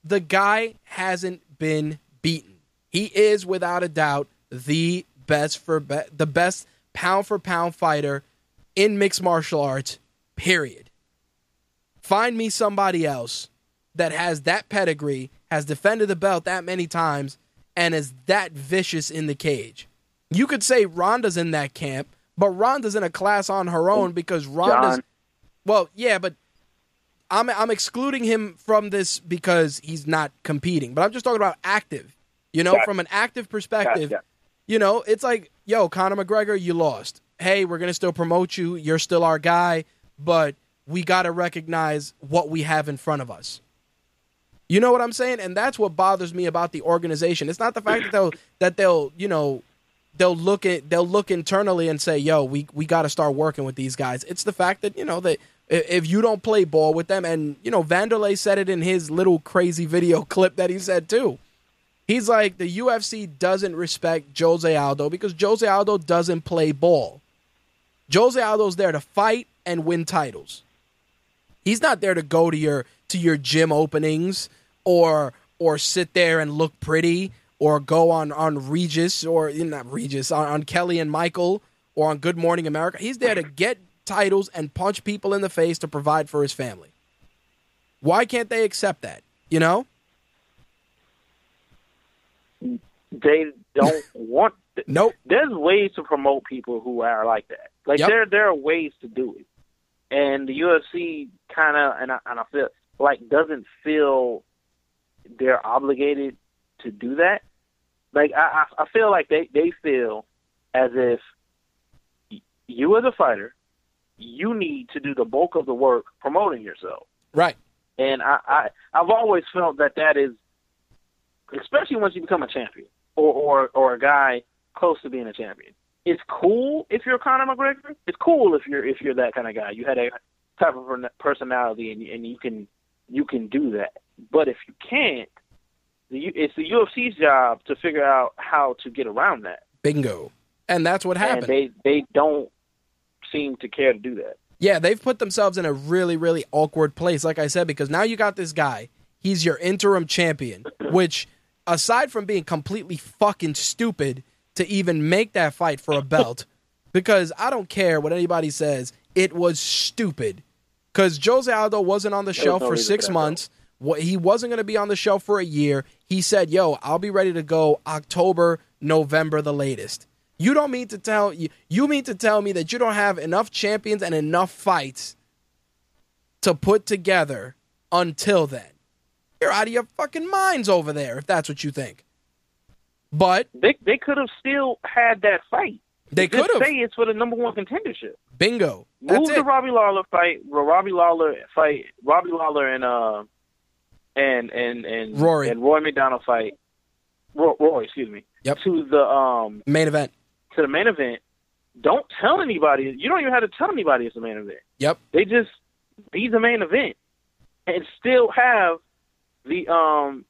the guy hasn't been beaten. He is without a doubt the best for be- the best pound for pound fighter in mixed martial arts. Period. Find me somebody else that has that pedigree, has defended the belt that many times, and is that vicious in the cage. You could say Ronda's in that camp, but Ronda's in a class on her oh, own because Ronda's Jon. well, yeah, but I'm I'm excluding him from this because he's not competing. But I'm just talking about active. You know, Gotcha. from an active perspective, Gotcha. You know, it's like, yo, Conor McGregor, you lost. Hey, we're gonna still promote you. You're still our guy, but we gotta recognize what we have in front of us. You know what I'm saying? And that's what bothers me about the organization. It's not the fact that they'll that they'll, you know, they'll look at they'll look internally and say, "Yo, we we got to start working with these guys." It's the fact that you know that if you don't play ball with them, and you know Wanderlei said it in his little crazy video [LAUGHS] clip that he said too. He's like the UFC doesn't respect Jose Aldo because Jose Aldo doesn't play ball. Jose Aldo's there to fight and win titles. He's not there to go to your to your gym openings or or sit there and look pretty or go on on Regis or not Regis on, on Kelly and Michael or on Good Morning America. He's there to get titles and punch people in the face to provide for his family. Why can't they accept that? You know? They don't [LAUGHS] want. th- Nope. There's ways to promote people who are like that. Like Yep. there, there are ways to do it, and the UFC kind of and I, and I feel like doesn't feel they're obligated to do that. Like I, I I feel like they they feel as if you as a fighter, you need to do the bulk of the work promoting yourself. Right. And I, I I've always felt that that is, especially once you become a champion or or or a guy close to being a champion. It's cool if you're Conor McGregor. It's cool if you're if you're that kind of guy. You had a type of personality and and you can you can do that. But if you can't, the, it's the UFC's job to figure out how to get around that. Bingo. And that's what happened. And they they don't seem to care to do that. Yeah, they've put themselves in a really, really awkward place, like I said, because now you got this guy. He's your interim champion, [CLEARS THROAT] which, aside from being completely fucking stupid to even make that fight for a belt, [LAUGHS] because I don't care what anybody says, it was stupid. Because Jose Aldo wasn't on the show for six months. What he wasn't going to be on the show for a year. He said, "Yo, I'll be ready to go October, November, the latest." You don't mean to tell you. You mean to tell me that you don't have enough champions and enough fights to put together until then? You're out of your fucking minds over there if that's what you think. But They they could have still had that fight. they could have. say it's for the number one contendership. Bingo. Move That's the it. Robbie Lawler fight. Robbie Lawler fight. Robbie Lawler and uh and and and Rory. and Roy MacDonald fight. Roy, Roy excuse me. Yep. To the um Main event. to the main event. Don't tell anybody. You don't even have to tell anybody it's the main event. Yep. They just be the main event and still have the um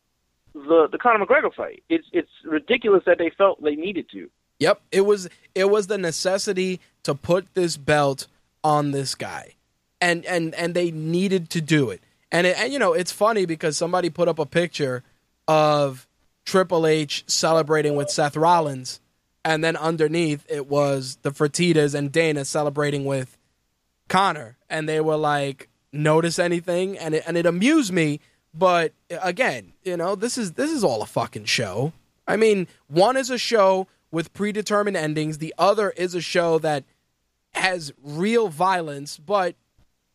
the the Conor McGregor fight. It's it's ridiculous that they felt they needed to. Yep, it was it was the necessity to put this belt on this guy, and and and they needed to do it. And it, and you know it's funny because somebody put up a picture of Triple H celebrating with Seth Rollins, and then underneath it was the Fertitas and Dana celebrating with Conor, and they were like, "Notice anything?" And it, and it amused me. But again, you know, this is this is all a fucking show. I mean, one is a show with predetermined endings. The other is a show that has real violence, but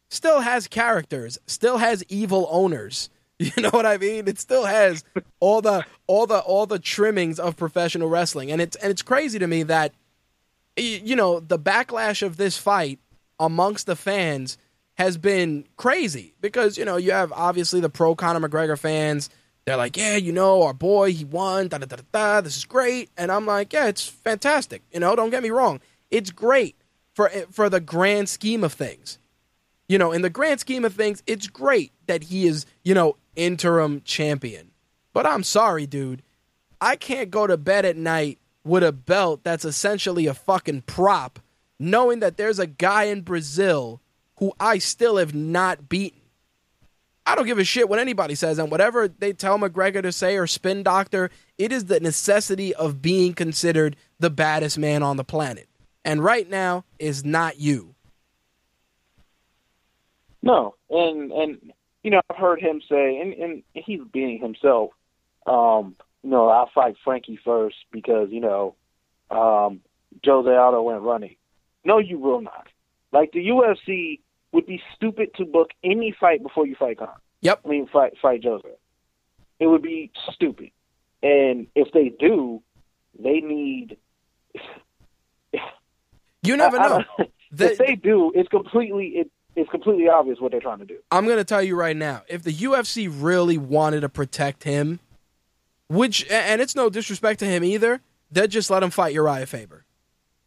still has characters, still has evil owners. [LAUGHS] You know what I mean? It still has all the all the all the trimmings of professional wrestling, and it's and it's crazy to me that you know the backlash of this fight amongst the fans has been crazy because you know you have obviously the pro Conor McGregor fans. They're like, yeah, you know, our boy, he won. Da da da da. this is great, and I'm like, yeah, it's fantastic. You know, don't get me wrong, it's great for for the grand scheme of things. You know, in the grand scheme of things, it's great that he is, you know, interim champion. But I'm sorry, dude. I can't go to bed at night with a belt that's essentially a fucking prop, knowing that there's a guy in Brazil who I still have not beaten. I don't give a shit what anybody says, and whatever they tell McGregor to say or spin doctor, it is the necessity of being considered the baddest man on the planet. And right now is not you. No, and and you know I've heard him say, and and he's being himself. Um, you know, I'll fight Frankie first because you know, um, Jose Aldo went running. No, you will not. Like the UFC would be stupid to book any fight before you fight Conor. Yep. I mean, fight fight Jose. It would be stupid. And if they do, they need. [SIGHS] You never I- I know. don't- [LAUGHS] The- if they do, it's completely it, it's completely obvious what they're trying to do. I'm going to tell you right now, if the UFC really wanted to protect him, which and it's no disrespect to him either, they'd just let him fight Urijah Faber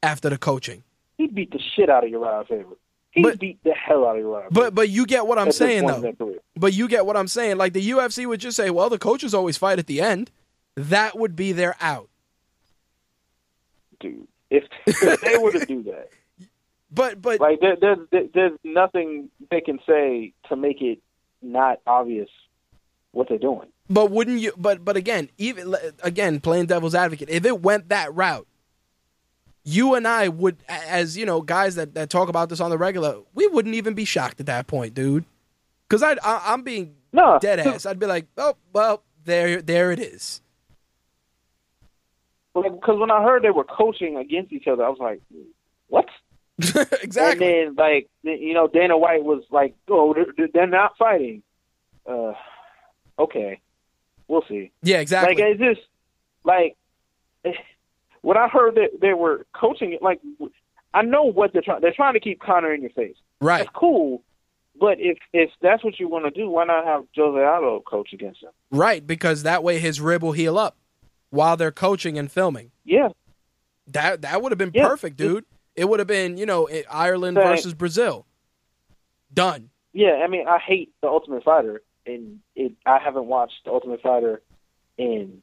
after the coaching. He beat the shit out of Urijah Faber. He But- beat the hell out of Urijah. But but you get what I'm saying though. But you get what I'm saying. Like the UFC would just say, "Well, the coaches always fight at the end." That would be their out. dude. If, if they were to do that, [LAUGHS] But but like there, there, there, there's nothing they can say to make it not obvious what they're doing. But wouldn't you? But but again, even again, playing devil's advocate, if it went that route, you and I would, as you know, guys that, that talk about this on the regular, we wouldn't even be shocked at that point, dude. Because I, I I'm being No, dead ass. I'd be like, oh well, there there it is. because when I heard they were coaching against each other, I was like, what? [LAUGHS] exactly. And then like you know Dana White was like, oh, they're, they're not fighting. Uh, okay, we'll see. yeah, exactly. Like it's just like [LAUGHS] when I heard that they were coaching, it, like I know what they're trying. They're trying to keep Conor in your face. right. That's cool. But if if that's what you want to do, why not have Jose Aldo coach against him? Right, because that way his rib will heal up while they're coaching and filming. Yeah, That that would have been Yeah. perfect, dude. It would have been, you know, eh, Ireland Right. versus Brazil. Done. yeah. I mean, I hate the Ultimate Fighter, and it. I haven't watched the Ultimate Fighter in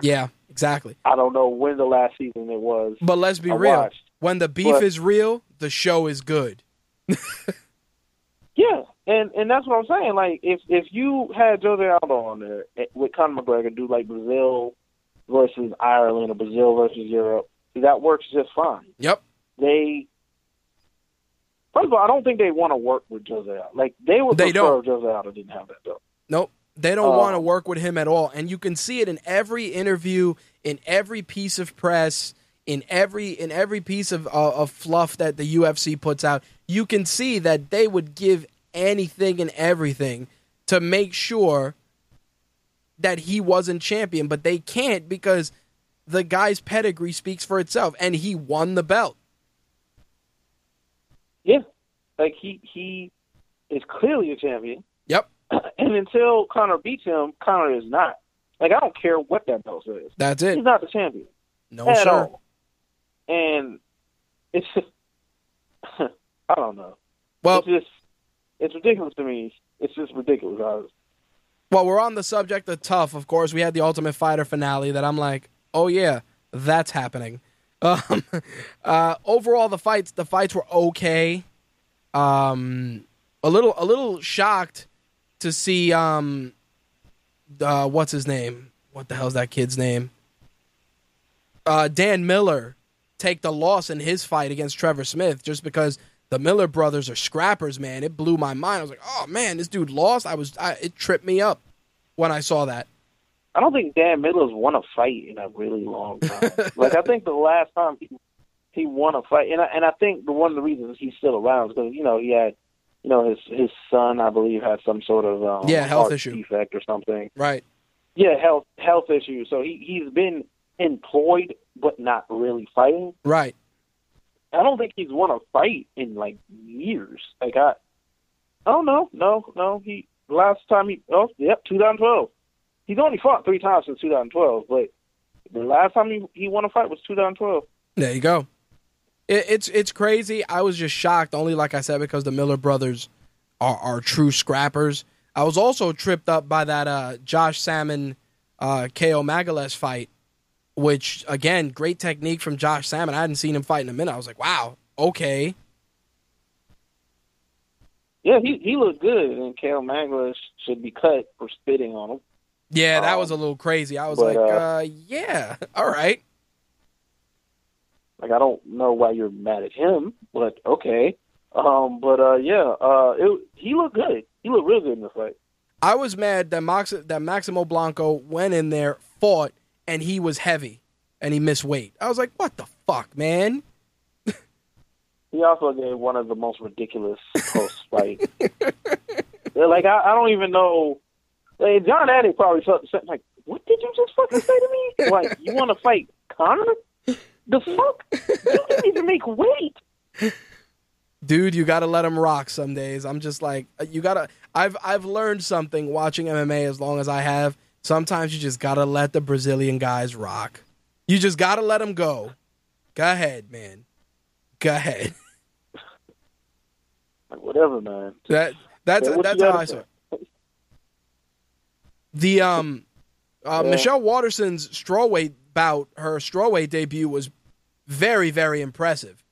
Yeah, exactly. I don't know when the last season it was. But let's be I real. watched. When the beef But- is real, the show is good. [LAUGHS] Yeah, and and that's what I'm saying. Like, if if you had Jose Aldo on there eh, with Conor McGregor, do like Brazil versus Ireland or Brazil versus Europe, that works just fine. Yep. They first of all, I don't think they want to work with Jose Aldo. Like they would They prefer don't. if Jose Aldo didn't have that though. Nope. They don't Oh. want to work with him at all. And you can see it in every interview, in every piece of press, in every in every piece of uh, of fluff that the UFC puts out. You can see that they would give anything and everything to make sure that he wasn't champion, but they can't because the guy's pedigree speaks for itself and he won the belt. Yeah, like he he is clearly a champion, Yep. [CLEARS THROAT] and until Conor beats him, Conor is not. Like I don't care what that belt says. That's it. He's not the champion. No at sir. all. And it's just, [LAUGHS] I don't know. Well, it's just it's ridiculous to me. It's just ridiculous. Was, Well, we're on the subject of TUF. Of course, we had the Ultimate Fighter finale that I'm like, oh yeah, that's happening. [LAUGHS] Um, uh, overall, the fights the fights were okay. Um, a little a little shocked to see um, uh, what's his name? What the hell's that kid's name? Uh, Dan Miller take the loss in his fight against Trevor Smith just because the Miller brothers are scrappers, man. It blew my mind. I was like, oh man, this dude lost. I was, I, it tripped me up when I saw that. I don't think Dan Miller's won a fight in a really long time. [LAUGHS] like I think the last time he he won a fight, and I, and I think the one of the reasons he's still around is because you know he had you know his his son I believe had some sort of um, Yeah, health issue. defect or something. Right. Yeah, health health issue. So he he's been employed but not really fighting. Right. I don't think he's won a fight in like years. Like I, oh no, no, no. He last time he oh yep, 2012. He's only fought three times since 2012, but the last time he he won a fight was 2012. There you go. It, it's it's crazy. I was just shocked, only like I said, because the Miller brothers are, are true scrappers. I was also tripped up by that uh, Josh Samman uh, Caio Magalhães fight, which again, great technique from Josh Samman. I hadn't seen him fight in a minute. I was like, wow, okay. Yeah, he he looked good, and Caio Magalhães should be cut for spitting on him. Yeah, that Um, was a little crazy. I was but, like, uh, uh, yeah, [LAUGHS] all right. Like I don't know why you're mad at him, but okay. Um, but uh, yeah, uh, it, he looked good. He looked real good in the fight. I was mad that Max that Maximo Blanco went in there, fought, and he was heavy and he missed weight. I was like, what the fuck, man? [LAUGHS] He also gave one of the most ridiculous post fight. [LAUGHS] like I, I don't even know. Like, Jon Anik probably felt the same. Like, what did you just fucking say to me? Like, you want to fight Conor? The fuck? You [LAUGHS] didn't even make weight. Dude, you gotta let him rock some days. I'm just like, uh, you gotta. I've I've learned something watching MMA as long as I have. Sometimes you just gotta let the Brazilian guys rock. You just gotta let them go. Go ahead, man. Go ahead. [LAUGHS] Like, whatever, man. That that's that's how I saw. it. The um, uh, Yeah. Michelle Waterson's strawweight bout, her strawweight debut was very very impressive.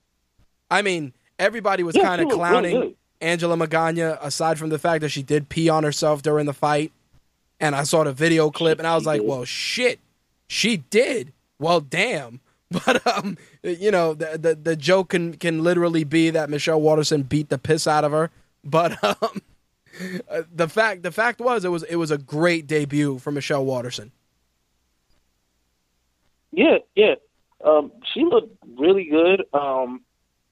I mean, everybody was Yeah, kind of looked really clowning. Angela Magana, aside from the fact that she did pee on herself during the fight. And I saw the video clip, and I was like, "Well, shit, she did." Well, damn. [LAUGHS] But um, you know, the, the the joke can can literally be that Michelle Waterson beat the piss out of her. But [LAUGHS] um, uh, the fact the fact was it was it was a great debut for Michelle Waterson. Yeah, yeah. Um, she looked really good. Um,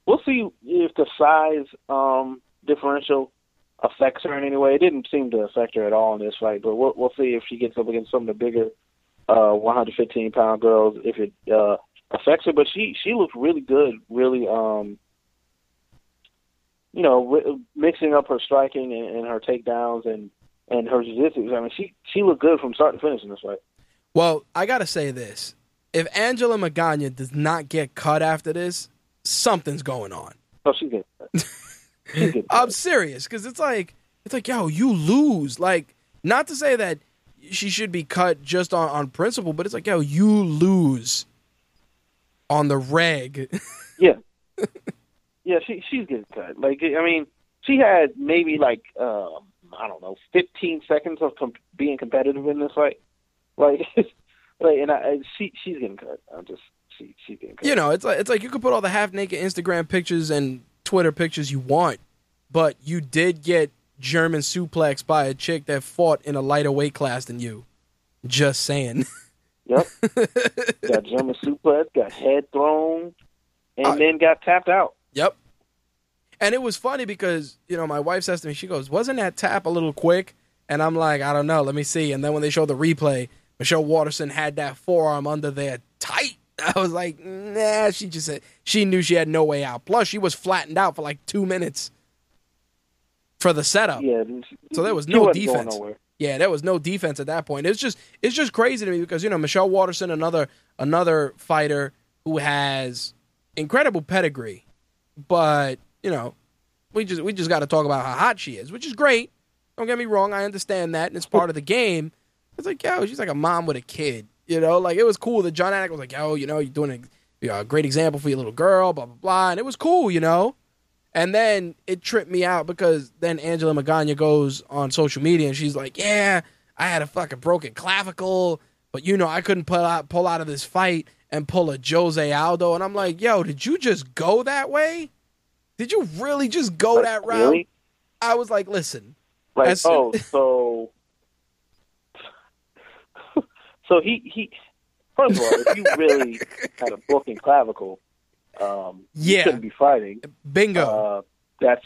we'll see if the size um, differential affects her in any way. It didn't seem to affect her at all in this fight, but we'll, we'll see if she gets up against some of the bigger uh, 115 pound girls if it uh, affects her. But she she looked really good, really um, you know, mixing up her striking and, and her takedowns and and her jiu-jitsu. I mean, she she looked good from start to finish in this fight. Well, I gotta say this: if Angela Magana does not get cut after this, something's going on. Oh, she's good. She's good. I'm serious because it's like it's like yo, you lose. Like, not to say that she should be cut just on on principle, but it's like yo, you lose on the reg. [LAUGHS] Yeah, yeah, she she's getting cut. Like, I mean, she had maybe like um, I don't know, 15 seconds of com- being competitive in this fight. Like, [LAUGHS] like, and I, she she's getting cut. I'm just she she's getting cut. you know, it's like it's like you could put all the half naked Instagram pictures and Twitter pictures you want, but you did get German suplex by a chick that fought in a lighter weight class than you. Just saying. Yep. [LAUGHS] got German suplex, got head thrown, and Uh, then got tapped out. Yep. And it was funny because, you know, my wife says to me, she goes, Wasn't that tap a little quick? And I'm like, I don't know, let me see. And then when they show the replay, Michelle Waterson had that forearm under there tight. [LAUGHS] I was like, nah, she just said she knew she had no way out. Plus, she was flattened out for like two minutes for the setup. Yeah. So there was no defense. Yeah, there was no defense at that point. It's just it's just crazy to me because you know Michelle Waterson, another another fighter who has incredible pedigree, but you know we just we just got to talk about how hot she is, which is great. Don't get me wrong, I understand that, and it's part of the game. It's like yo, she's like a mom with a kid. You know, like it was cool that Jon Anik was like, yo, you know, you're doing a, you know, a great example for your little girl, blah blah blah, and it was cool, you know. And then it tripped me out because then Angela Magana goes on social media and she's like, "Yeah, I had a fucking broken clavicle, but you know I couldn't pull out pull out of this fight and pull a Jose Aldo." And I'm like, "Yo, did you just go that way? Did you really just go that route?" Really? I was like, "Listen, Like, oh, so, so he he. First of all, if you really had a broken clavicle, um, you Yeah. shouldn't be fighting. bingo." Uh, that's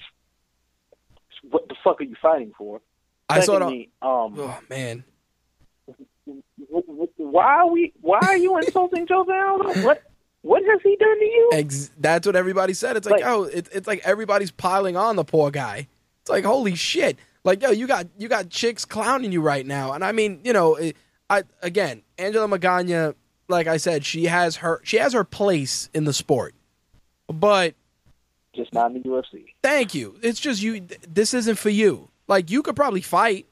what the fuck are you fighting for? I saw it. On, um, oh man, why are we? Why are you insulting [LAUGHS] Jose Aldo? What what has he done to you? Ex- that's what everybody said. It's like, Like- oh, it, it's like everybody's piling on the poor guy. It's like, holy shit! Like, yo, you got you got chicks clowning you right now, and I mean, you know, it, I again, Angela Magana, like I said, she has her she has her place in the sport, but Just not in the UFC. thank you. It's just you. This isn't for you. Like, you could probably fight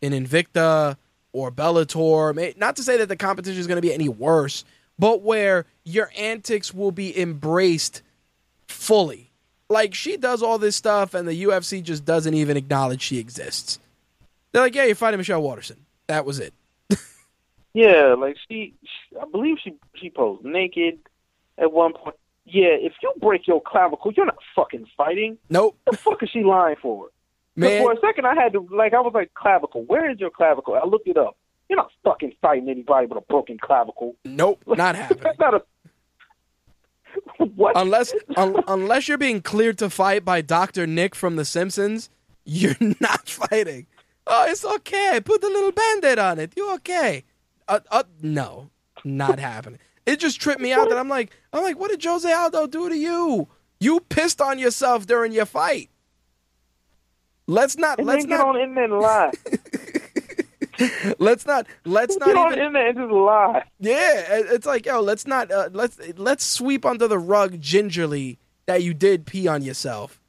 in Invicta or Bellator. Not to say that the competition is going to be any worse, but where your antics will be embraced fully. Like, she does all this stuff, and the UFC just doesn't even acknowledge she exists. They're like, yeah, you're fighting Michelle Waterson. That was it. Yeah, like she, she I believe she she posed naked at one point. Yeah, if you break your clavicle, you're not fucking fighting. Nope. The fuck is she lying for? Man, For a second, I had to like I was like clavicle. Where is your clavicle? I looked it up. You're not fucking fighting anybody with a broken clavicle. nope, [LAUGHS] not happening. That's not a what? unless [LAUGHS] un, unless you're being cleared to fight by Doctor Nick from The Simpsons, you're [LAUGHS] not fighting. Oh, it's okay. Put the little band-aid on it. You're okay? Uh, uh, no, not happening. It just tripped me out that I'm like, I'm like, what did Jose Aldo do to you? You pissed on yourself during your fight. Let's not. and Let's then get not. on the internet and lie. [LAUGHS] Let's not. Let's get not on even. the internet and just lie. Yeah, it's like yo, let's not uh, let's let's sweep under the rug gingerly that you did pee on yourself,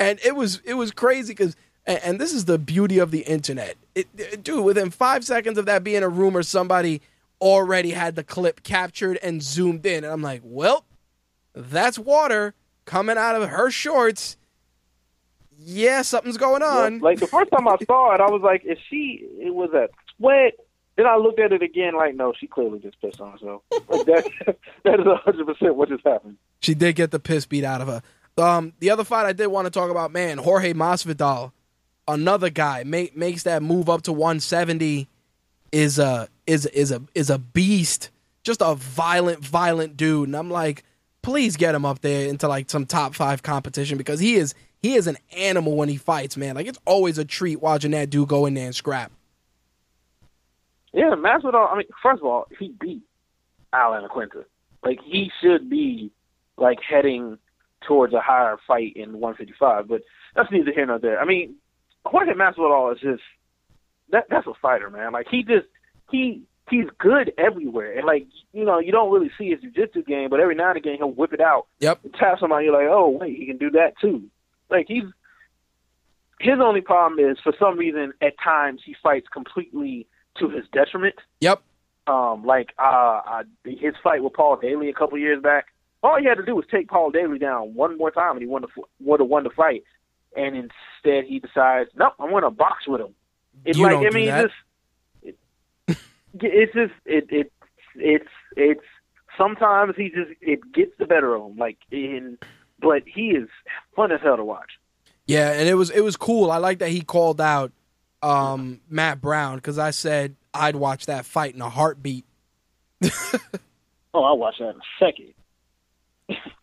and it was it was crazy because and, and this is the beauty of the internet, it, it- dude. Within five seconds of that being a rumor, somebody already had the clip captured and zoomed in, and I'm like, well, that's water coming out of her shorts. Yeah, something's going on. Like the first time I [LAUGHS] saw it, I was like, "Is she?" It was a sweat. Then I looked at it again, like, no, she clearly just pissed on herself. Like that, [LAUGHS] [LAUGHS] that is hundred percent what just happened. She did get the piss beat out of her. Um, the other fight I did want to talk about, man, Jorge Masvidal, another guy make, makes that move up to 170, is a is is a is a beast. just a violent, violent dude. And I'm like, please get him up there into like some top five competition because he is he is an animal when he fights, man. Like it's always a treat watching that dude go in there and scrap. Yeah, Masvidal. I mean, first of all, he beat Al Iaquinta. Like he should be like heading towards a higher fight in 155, but that's neither here nor there. I mean, Jorge Masvidal is just that that's a fighter, man. Like he just he he's good everywhere, and like you know you don't really see his jiu-jitsu game, but every now and again he'll whip it out. Yep. And tap somebody, you're like, oh wait, he can do that too. Like he's his only problem is for some reason at times he fights completely to his detriment. Yep. Um, like uh, uh, his fight with Paul Daley a couple years back. All he had to do was take Paul Daley down one more time, and he won the would have won the fight. And instead, he decides, nope, I'm going to box with him. It's You like don't I mean, that. just it, it's just it it it's it's sometimes he just it gets the better of him. Like in, but he is fun as hell to watch. Yeah, and it was it was cool. I like that he called out um, Matt Brown because I said I'd watch that fight in a heartbeat. [LAUGHS] Oh, I'll watch that in a second.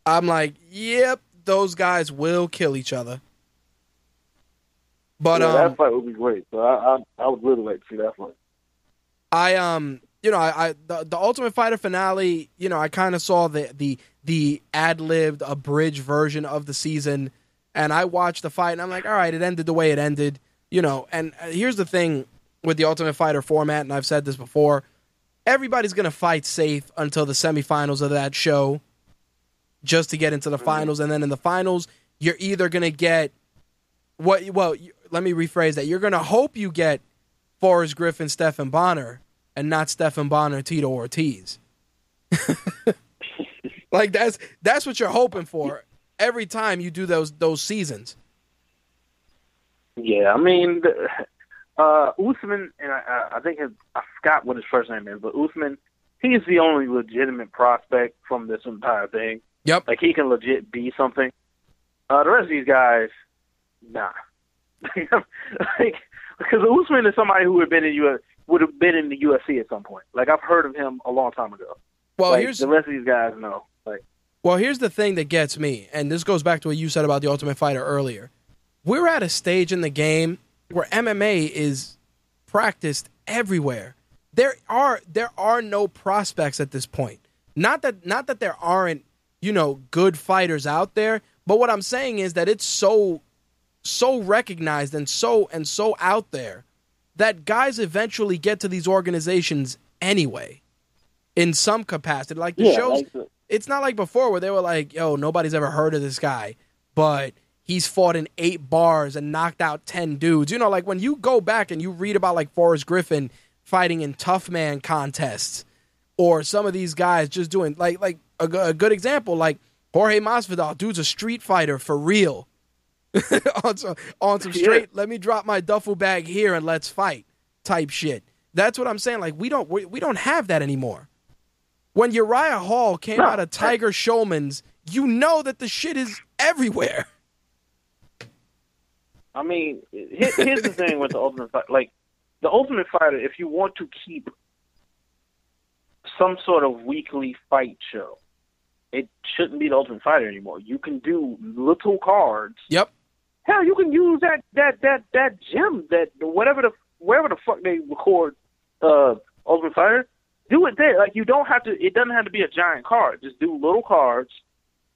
I'm like, yep, those guys will kill each other. But yeah, um, that fight would be great. So I, I I would really like to see that fight. I um you know I, I the, the Ultimate Fighter finale you know I kind of saw the the the ad libbed abridged version of the season and I watched the fight and I'm like all right it ended the way it ended you know and uh, here's the thing with the Ultimate Fighter format and I've said this before everybody's gonna fight safe until the semifinals of that show just to get into the finals and then in the finals you're either gonna get what well let me rephrase that you're gonna hope you get Forrest Griffin, Stephan Bonnar, and not Stephan Bonnar, Tito Ortiz. [LAUGHS] like that's that's what you're hoping for every time you do those those seasons. Yeah, I mean, uh, Usman, and I, I- I think his, I forgot what his first name is, but Usman, he's the only legitimate prospect from this entire thing. Yep. Like he can legit be something. Uh, the rest of these guys, nah. [LAUGHS] like because Usman is somebody who would have been in U would have been in the UFC at some point. Like I've heard of him a long time ago. Well, like, here's the rest of these guys, no. Like well here's the thing that gets me, and this goes back to what you said about the Ultimate Fighter earlier. We're at a stage in the game where MMA is practiced everywhere. There are there are no prospects at this point. Not that not that there aren't, you know, good fighters out there, but what I'm saying is that it's so so recognized and so and so out there that guys eventually get to these organizations anyway in some capacity. Like the Yeah, shows like the- it's not like before where they were like, yo, nobody's ever heard of this guy, but he's fought in eight bars and knocked out 10 dudes. You know, like when you go back and you read about like Forrest Griffin fighting in tough man contests or some of these guys just doing like, like a, a good example, like Jorge Masvidal, dude's a street fighter for real. [LAUGHS] on, some, on some Yeah. straight, let me drop my duffel bag here and let's fight type shit. That's what I'm saying. Like we don't we, we don't have that anymore. When Uriah Hall came No, out of Tiger Schulmann's, you know that the shit is everywhere. I mean, here's the thing with the Ultimate Fighter. Like, the Ultimate Fighter, if you want to keep some sort of weekly fight show, it shouldn't be the Ultimate Fighter anymore. You can do little cards. Yep. Hell, you can use that that that that gym that whatever the wherever the fuck they record uh Ultimate Fighter. Do it there. Like you don't have to. It doesn't have to be a giant card. Just do little cards.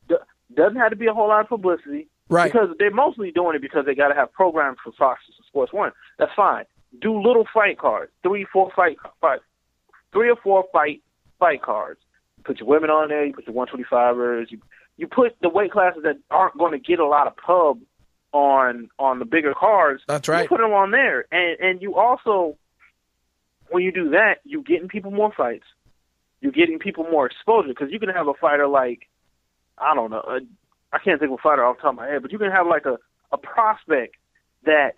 D- doesn't have to be a whole lot of publicity. Right. Because they're mostly doing it because they got to have programs for Fox and Sports One. That's fine. Do little fight cards, three, four fight, fight, three or four fight fight cards. Put your women on there. You put your 125ers. You you put the weight classes that aren't going to get a lot of pub on on the bigger cards. That's right. You put them on there, and and you also when you do that, you're getting people more fights. You're getting people more exposure because you can have a fighter like I don't know. uh, I can't think of a fighter off the top of my head, but you can have like a, a prospect that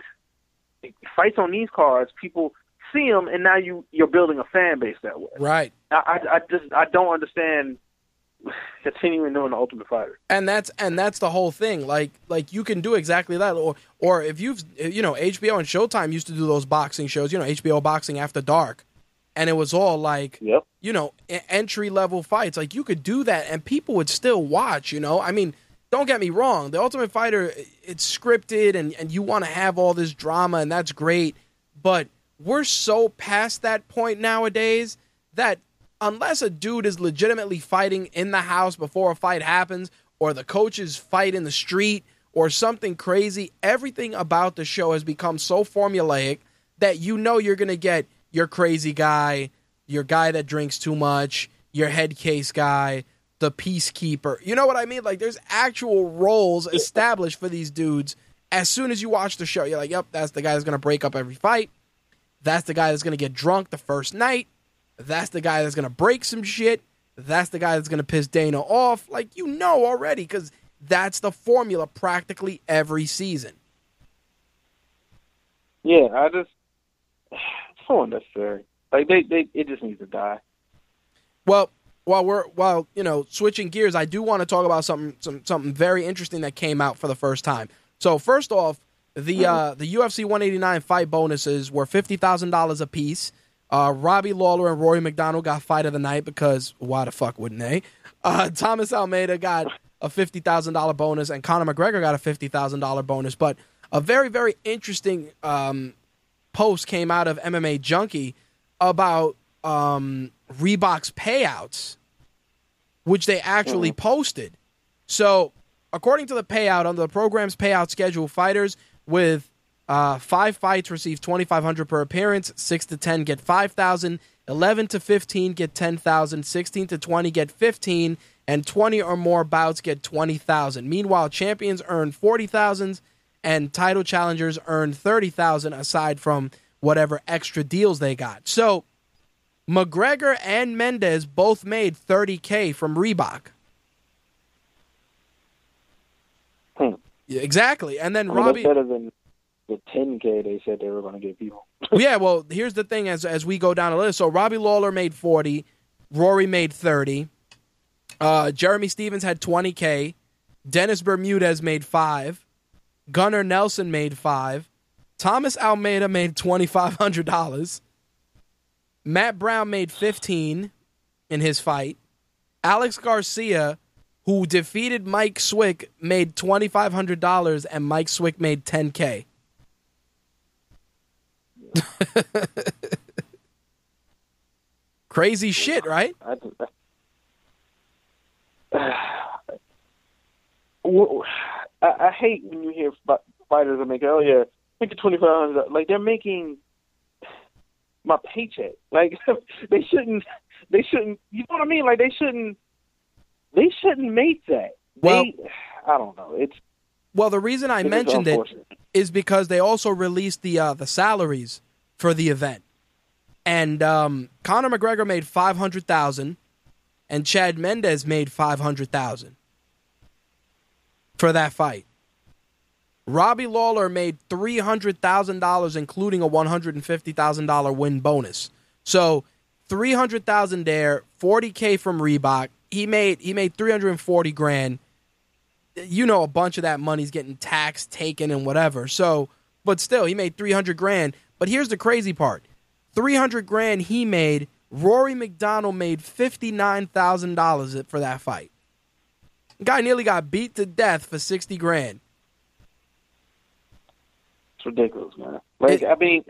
fights on these cards. People see him, and now you you're building a fan base that way. Right. I I, I just I don't understand continuing doing the Ultimate Fighter. And that's and that's the whole thing. Like like you can do exactly that. Or or if you've you know HBO and Showtime used to do those boxing shows. You know HBO boxing after dark, and it was all like Yep. you know entry level fights. Like you could do that, and people would still watch. You know, I mean, don't get me wrong. The Ultimate Fighter, it's scripted, and and you want to have all this drama, and that's great. But we're so past that point nowadays that unless a dude is legitimately fighting in the house before a fight happens, or the coaches fight in the street, or something crazy, everything about the show has become so formulaic that you know you're going to get your crazy guy, your guy that drinks too much, your head case guy, the peacekeeper. You know what I mean? Like there's actual roles established for these dudes. As soon as you watch the show, you're like, yep, that's the guy that's going to break up every fight. That's the guy that's going to get drunk the first night. That's the guy that's going to break some shit. That's the guy that's going to piss Dana off. Like, you know already, because that's the formula practically every season. Yeah, I just [SIGHS] it's so unnecessary. Like they, they, it just needs to die. Well, while we're while you know switching gears, I do want to talk about something some, something very interesting that came out for the first time. So first off, the uh, the UFC 189 fight bonuses were fifty thousand dollars a piece. Uh, Robbie Lawler and Rory MacDonald got fight of the night because why the fuck wouldn't they? Uh, [LAUGHS] Thomas Almeida got a fifty thousand dollar bonus, and Conor McGregor got a fifty thousand dollar bonus. But a very very interesting um, post came out of MMA Junkie about um, Reebok's payouts, which they actually posted. So, according to the payout under the program's payout schedule, fighters with uh, five fights receive twenty five hundred per appearance. Six to ten get five thousand. Eleven to fifteen get ten thousand. Sixteen to twenty get fifteen, and twenty or more bouts get twenty thousand. Meanwhile, champions earn forty thousand, and title challengers earn thirty thousand aside from whatever extra deals they got. So McGregor and Mendes both made 30K from Reebok. Hmm. Yeah, exactly. And then I mean, Robbie better than the 10k they said they were going to give people. [LAUGHS] yeah, well, here's the thing as as we go down the list. So Robbie Lawler made 40, Rory made 30. Uh, Jeremy Stephens had 20k. Dennis Bermudez made 5. Gunnar Nelson made 5. Thomas Almeida made $2500. Matt Brown made 15 in his fight. Alex Garcia, who defeated Mike Swick, made $2500 and Mike Swick made 10k. [LAUGHS] Crazy shit, right? I, [SIGHS] I, I hate when you hear fighters are making, oh yeah, make it twenty five hundred. Like they're making my paycheck. Like [LAUGHS] they shouldn't. They shouldn't. You know what I mean? Like they shouldn't. They shouldn't make that. Well- they, [SIGHS] I don't know. It's Well, the reason I mentioned it. Is because they also released the uh, the salaries for the event, and um, Conor McGregor made five hundred thousand, and Chad Mendes made five hundred thousand for that fight. Robbie Lawler made three hundred thousand dollars, including a one hundred and fifty thousand dollar win bonus. So three hundred thousand there, forty k from Reebok. He made he made three hundred and forty grand you know a bunch of that money's getting taxed, taken, and whatever. So, but still, he made three hundred grand. But here's the crazy part: three hundred grand he made. Rory MacDonald made fifty nine thousand dollars for that fight. Guy nearly got beat to death for sixty grand. It's ridiculous, man. Like It- I mean,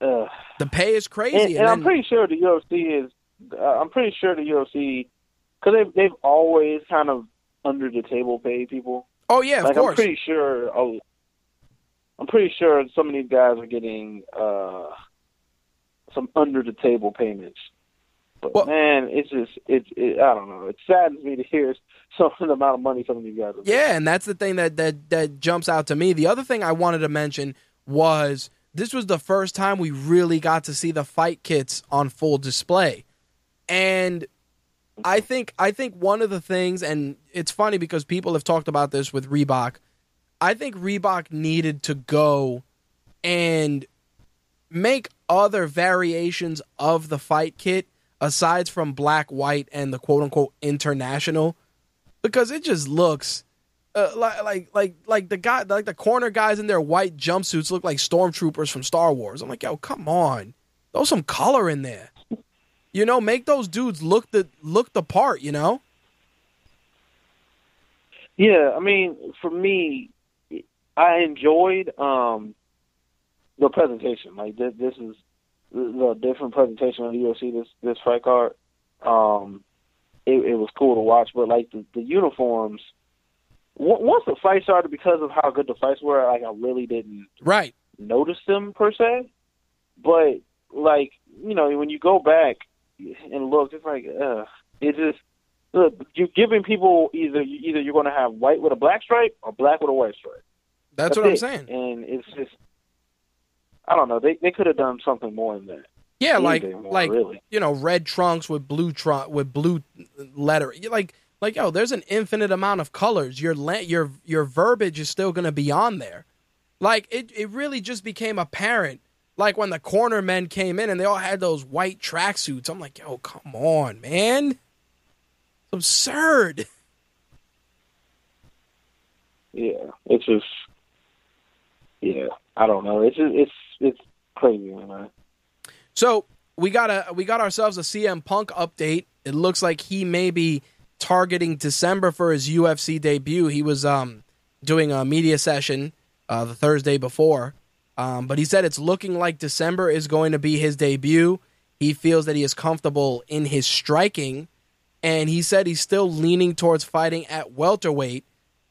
uh, The pay is crazy, and, and, and I'm pretty sure the UFC is. Uh, I'm pretty sure the UFC because they've they've always kind of under the table pay people. oh yeah, of like I'm pretty sure. Oh, I'm pretty sure some of these guys are getting uh, some under the table payments. But Well- man, it's just it's it, I don't know. It saddens me to hear [LAUGHS] some of the amount of money some of these guys. Are Yeah, and that's the thing that that that jumps out to me. The other thing I wanted to mention was this was the first time we really got to see the fight kits on full display. And I think I think one of the things and it's funny because people have talked about this with Reebok. I think Reebok needed to go and make other variations of the fight kit aside from black, white, and the quote unquote international because it just looks uh, like like like like the guy like the corner guys in their white jumpsuits look like stormtroopers from Star Wars. I'm like, yo, come on, throw some color in there. You know, make those dudes look the look the part. You know. Yeah, I mean, for me, I enjoyed um the presentation. Like this, this is the different presentation of the UFC. This this fight card, um, it, it was cool to watch. But like the, the uniforms, once the fight started, because of how good the fights were, like I really didn't right notice them per se. But like you know, when you go back and look, it's like uh, it just look, you're giving people either either you're going to have white with a black stripe or black with a white stripe. That's, That's what it. I'm saying. And it's just I don't know. They they could have done something more than that. Yeah, like more, like really. you know, red trunks with blue trunk with blue letter. Like like yo, there's an infinite amount of colors. Your your your verbiage is still going to be on there. Like it it really just became apparent like when the corner men came in and they all had those white tracksuits. I'm like, yo, come on, man. It's absurd. Yeah, it's just yeah, I don't know. It's just, it's it's crazy, man. So we got a we got ourselves a CM Punk update. It looks like he may be targeting December for his UFC debut. He was um doing a media session uh, the Thursday before, um, but he said it's looking like December is going to be his debut. He feels that he is comfortable in his striking, and he said he's still leaning towards fighting at welterweight,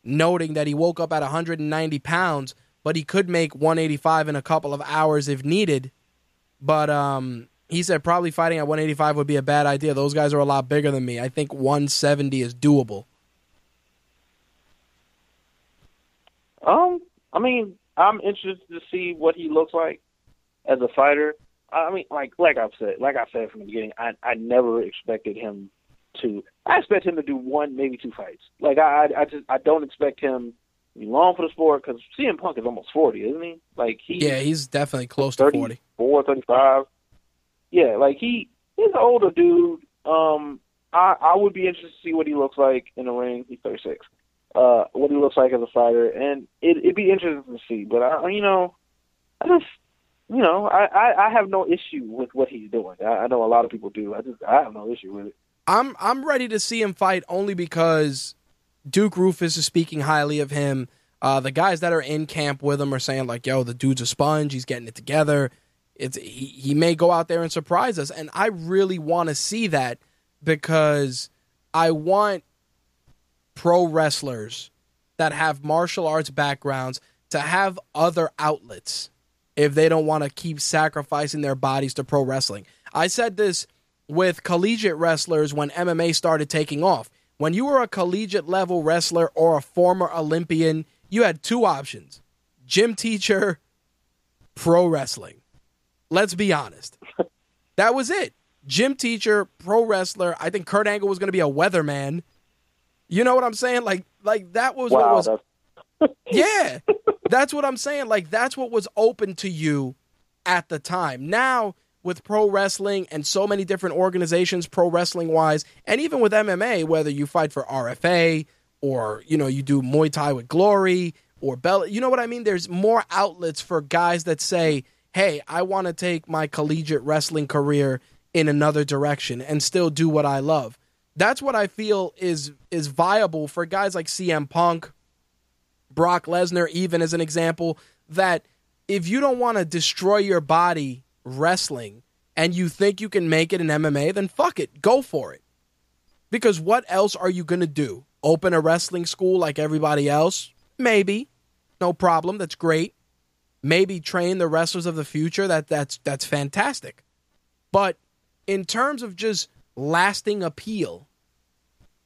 noting that he woke up at 190 pounds but he could make 185 in a couple of hours if needed. But um, he said probably fighting at 185 would be a bad idea. Those guys are a lot bigger than me. I think 170 is doable. Um, I mean, I'm interested to see what he looks like as a fighter. I mean, like like I've said, like I said from the beginning, I I never expected him to. I expect him to do one, maybe two fights. Like I I just I don't expect him to be long for the sport because CM Punk is almost 40, isn't he? Like he Yeah, he's definitely close to 40. 35. Yeah, like he he's an older dude. Um I I would be interested to see what he looks like in the ring. He's 36. Uh what he looks like as a fighter and it it'd be interesting to see, but I you know, I just you know, I, I, I have no issue with what he's doing. I, I know a lot of people do. I just I have no issue with it. I'm I'm ready to see him fight only because Duke Roufus is speaking highly of him. Uh, the guys that are in camp with him are saying like, "Yo, the dude's a sponge. He's getting it together. It's he, he may go out there and surprise us." And I really want to see that because I want pro wrestlers that have martial arts backgrounds to have other outlets if they don't want to keep sacrificing their bodies to pro wrestling. I said this with collegiate wrestlers when MMA started taking off. When you were a collegiate level wrestler or a former Olympian, you had two options gym teacher, pro wrestling. Let's be honest. [LAUGHS] That was it. Gym teacher, pro wrestler. I think Kurt Angle was going to be a weatherman. You know what I'm saying? Like, like that was wow, what was. [LAUGHS] yeah, that's what I'm saying. Like, that's what was open to you at the time. Now with pro wrestling and so many different organizations, pro wrestling wise, and even with MMA, whether you fight for RFA or you know you do Muay Thai with Glory or Bell, you know what I mean. There's more outlets for guys that say, "Hey, I want to take my collegiate wrestling career in another direction and still do what I love." That's what I feel is is viable for guys like CM Punk, Brock Lesnar, even as an example. That if you don't want to destroy your body wrestling and you think you can make it in MMA, then fuck it, go for it. Because what else are you to do? Open a wrestling school like everybody else? Maybe. No problem. That's great. Maybe train the wrestlers of the future. That that's that's fantastic. But in terms of just lasting appeal,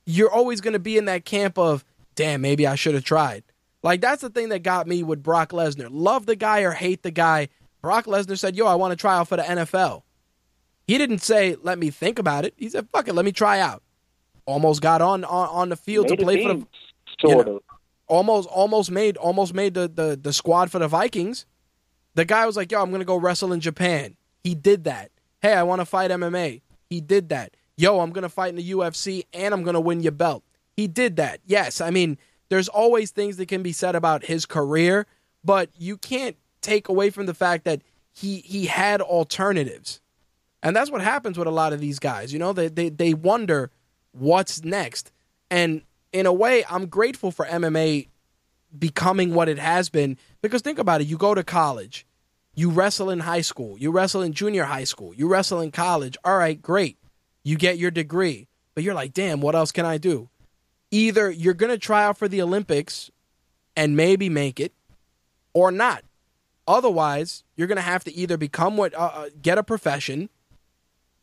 you're always going to be in that camp of, damn, maybe I should have tried. Like that's the thing that got me with Brock Lesnar. Love the guy or hate the guy, Brock Lesnar said, Yo, I want to try out for the NFL. He didn't say, Let me think about it. He said, Fuck it, let me try out. Almost got on on, on the field made to play for the sort you know, of. Almost almost made almost made the, the, the squad for the Vikings. The guy was like, Yo, I'm gonna go wrestle in Japan. He did that. Hey, I want to fight MMA. He did that. Yo, I'm gonna fight in the UFC and I'm gonna win your belt. He did that. Yes, I mean, there's always things that can be said about his career, but you can't take away from the fact that he he had alternatives. And that's what happens with a lot of these guys. You know, they they, they wonder what's next. And in a way, I'm grateful for MMA becoming what it has been because think about it. You go to college, you wrestle in high school, you wrestle in junior high school, you wrestle in college. All right, great. You get your degree, but you're like, damn, what else can I do? Either you're going to try out for the Olympics and maybe make it or not. Otherwise, you're going to have to either become what, uh, uh get a profession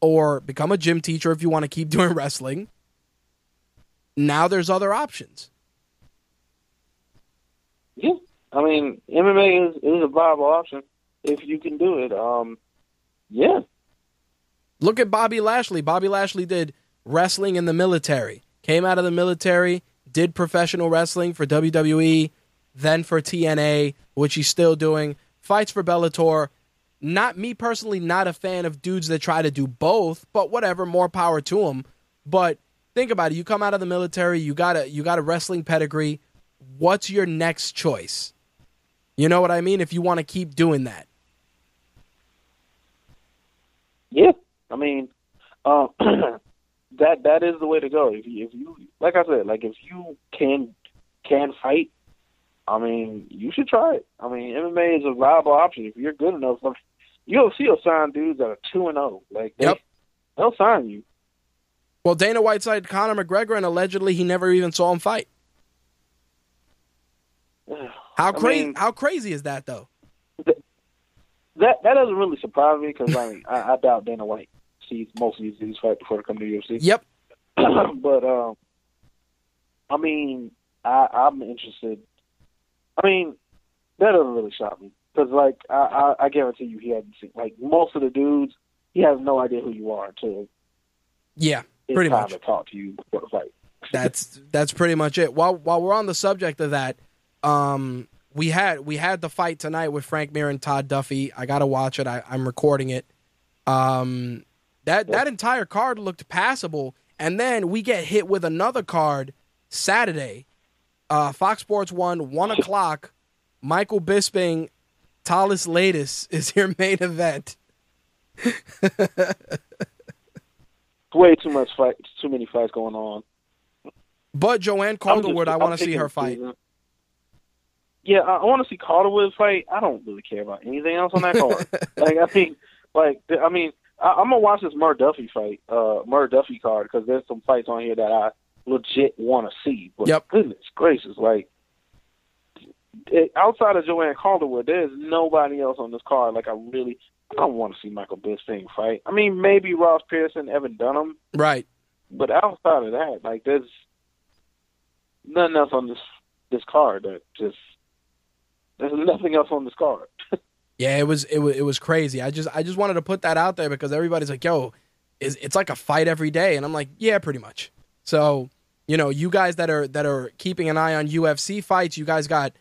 or become a gym teacher if you want to keep [LAUGHS] doing wrestling. Now there's other options. Yeah, I mean MMA is is a viable option if you can do it. Um, yeah. Look at Bobby Lashley. Bobby Lashley did wrestling in the military. Came out of the military, did professional wrestling for WWE, then for TNA, which he's still doing. Fights for Bellator. Not me personally, not a fan of dudes that try to do both, but whatever, more power to them. But think about it. You come out of the military, you got a you got a wrestling pedigree what's your next choice? You know what I mean? If you want to keep doing that. Yeah, I mean, uh, [CLEARS THROAT] that that is the way to go. If you, if you, like I said, like if you can can fight, I mean, you should try it. I mean, MMA is a viable option if you're good enough. You'll see will sign dudes that are two and zero. Oh. Like they, yep. they'll sign you. Well, Dana White signed Conor McGregor, and allegedly he never even saw him fight. [SIGHS] How crazy? how crazy is that though? That that doesn't really surprise me because I mean I, I, doubt Dana White sees most of these dudes fight before they come to the UFC. Yep. [CLEARS THROAT] but um, I mean I I'm interested. I mean that doesn't really shock me because like I, I I guarantee you he hasn't seen like most of the dudes he has no idea who you are until yeah pretty time much to talk to you before the fight. [LAUGHS] that's that's pretty much it. While while we're on the subject of that um, we had we had the fight tonight with Frank Mir and Todd Duffee. I got to watch it. I, am recording it. Um, that that entire card looked passable, and then we get hit with another card Saturday. Uh, Fox Sports One, one o'clock. Michael Bisping, Thales Leites [LAUGHS] is your main event. Way too much fight, too many fights going on. But Joanne Calderwood, I want to see her fight. Season yeah, I, I want to see Calderwood fight. I don't really care about anything else on that card. [LAUGHS] like I mean, like I mean, I, I'm gonna watch this Mir Duffee fight, uh, Mir Duffee card because there's some fights on here that I legit want to see. But yep. goodness gracious, like it, outside of Joanne Calderwood, there's nobody else on this card. Like I really, I don't want to see Michael Bisping fight. I mean, maybe Ross Pearson, Evan Dunham, right? But outside of that, like there's nothing else on this this card that just there's nothing else on this card. [LAUGHS] yeah, it was it was it was crazy. I just I just wanted to put that out there because everybody's like, "Yo, it's, it's like a fight every day," and I'm like, "Yeah, pretty much." So, you know, you guys that are that are keeping an eye on UFC fights, you guys got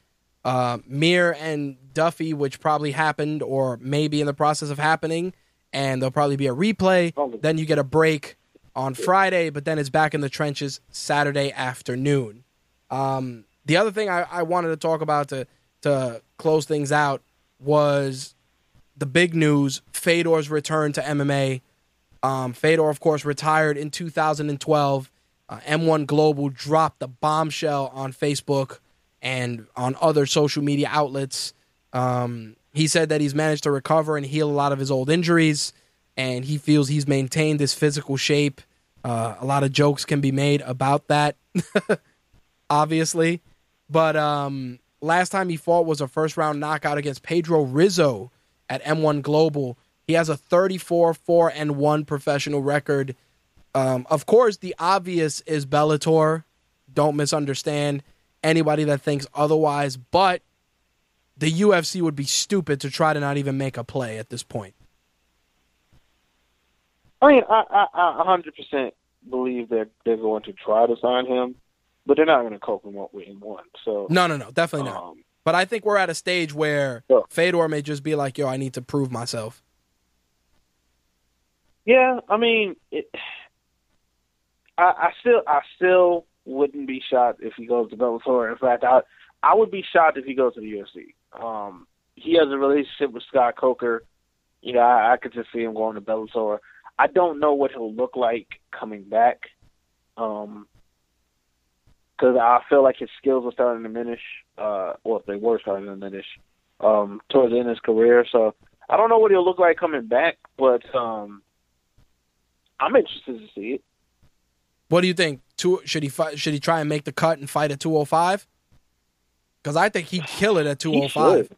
uh, Mir and Duffee, which probably happened or maybe in the process of happening, and there'll probably be a replay. Then you get a break on Friday, but then it's back in the trenches Saturday afternoon. Um, the other thing I, I wanted to talk about to to close things out was the big news Fedor's return to MMA. Um, Fedor, of course, retired in 2012. Uh, M1 Global dropped the bombshell on Facebook and on other social media outlets. Um, he said that he's managed to recover and heal a lot of his old injuries, and he feels he's maintained his physical shape. Uh, a lot of jokes can be made about that, [LAUGHS] obviously, but um, last time he fought was a first round knockout against Pedro Rizzo at M1 Global. He has a 34 4 and 1 professional record. Um, of course, the obvious is Bellator. Don't misunderstand anybody that thinks otherwise, but the UFC would be stupid to try to not even make a play at this point. I mean, I, I, I 100% believe that they're going to try to sign him but they're not going to cope him up in one. So no, no, no, definitely not. Um, but I think we're at a stage where Fedor may just be like, "Yo, I need to prove myself." Yeah, I mean, it, I, I still, I still wouldn't be shocked if he goes to Bellator. In fact, I, I would be shocked if he goes to the UFC. Um, he has a relationship with Scott Coker. you know, I, I could just see him going to Bellator. I don't know what he'll look like coming back, um, because I feel like his skills are starting to diminish. Uh, well, if they were starting to diminish um, towards the end of his career. So I don't know what he'll look like coming back, but um, I'm interested to see it. What do you think? Two, should he fight, should he try and make the cut and fight at 205? Because I think he'd kill it at 205.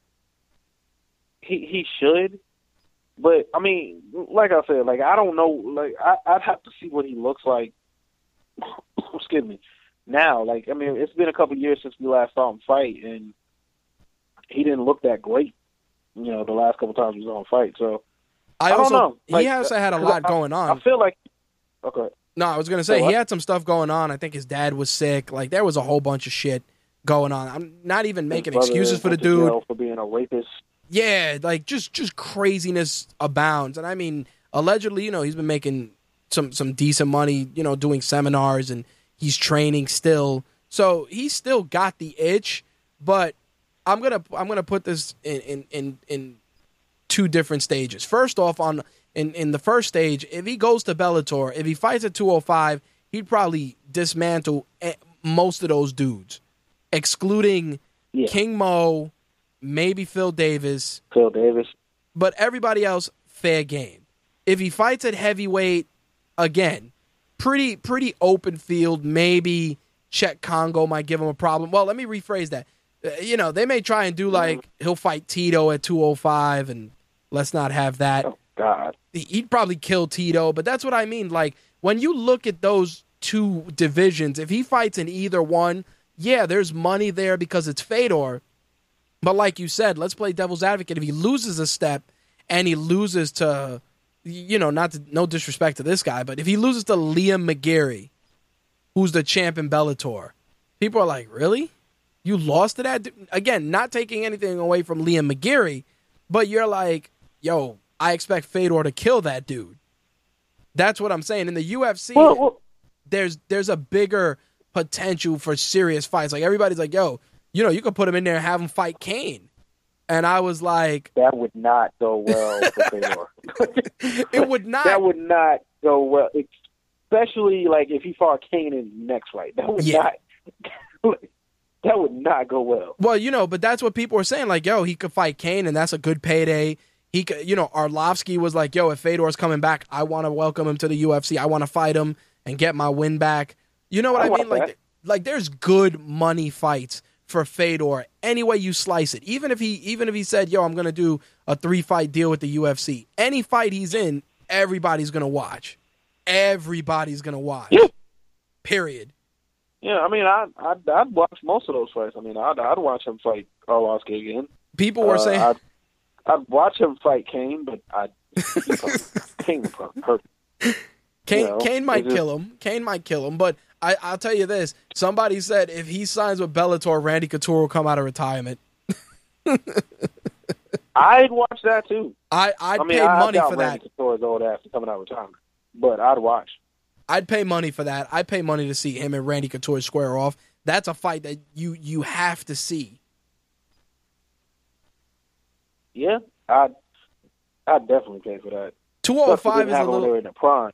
He, he he should, but I mean, like I said, like I don't know, like I, I'd have to see what he looks like. [COUGHS] excuse me. Now, like I mean, it's been a couple years since we last saw him fight, and he didn't look that great. You know, the last couple times he was on fight. So I, I don't know. Like, he also had a lot I- going on. I feel like okay. No, I was gonna say Say he had some stuff going on. I think his dad was sick. Like there was a whole bunch of shit going on. I'm not even making excuses for the dude. for being a rapist. Yeah, like just just craziness abounds. And I mean, allegedly, you know, he's been making some some decent money, you know, doing seminars and he's training still. So he's still got the itch, but I'm gonna I'm gonna put this in in in, in two different stages. First off, on in in the first stage, if he goes to Bellator, if he fights at 205, he'd probably dismantle eh, most of those dudes, excluding Yeah. King Mo, maybe Phil Davis, Phil Davis. but everybody else fair game. If he fights at heavyweight, again, pretty pretty open field. Maybe Cheick Kongo might give him a problem. Well, let me rephrase that. Uh, You know, they may try and do like he'll fight Tito at 205 and let's not have that. Oh God. He'd probably kill Tito, but that's what I mean. Like when you look at those two divisions, if he fights in either one, yeah, there's money there because it's Fedor. But like you said, let's play devil's advocate. If he loses a step and he loses to, you know, not to, no disrespect to this guy, but if he loses to Liam McGeary, who's the champ in Bellator, people are like, really? You lost to that? Again, not taking anything away from Liam McGeary, but you're like, yo, I expect Fedor to kill that dude. That's what I'm saying. In the UFC, there's there's a bigger potential for serious fights. Like everybody's like, yo, you know, you could put him in there and have him fight Cain. And I was like, that would not go well [LAUGHS] [LAUGHS] it would not. that would not go well, especially like if he fought Cain in next fight. That would Yeah. not. [LAUGHS] that would not go well. well, you know, but that's what people were saying. Like, yo, he could fight Cain, and that's a good payday. He could, you know, Arlovsky was like, yo, if Fedor's coming back, I want to welcome him to the UFC. I want to fight him and get my win back. You know what I I, mean? Like, that. like there's good money fights for Fedor any way you slice it. Even if he, even if he said, yo, I'm gonna do a three fight deal with the UFC, any fight he's in, everybody's gonna watch. Everybody's gonna watch. Yeah. Period. Yeah, I mean, I I'd, I'd watch most of those fights. I mean, I'd I'd watch him fight Arlovsky again. People were Uh, saying, I'd, I'd watch him fight Cain, but I'd [LAUGHS] Cain hurt. Cain, You know, Cain might just- kill him. Cain might kill him. But I, I'll tell you this: somebody said if he signs with Bellator, Randy Couture will come out of retirement. [LAUGHS] I'd watch that too. I, I'd I mean, pay I money doubt for Randy that. Couture's old after coming out of retirement, but I'd watch. I'd pay money for that. I'd pay money to see him and Randy Couture square off. That's a fight that you you have to see. Yeah, I'd I'd definitely pay for that. Two hundred we five is a have him when they little in the prime.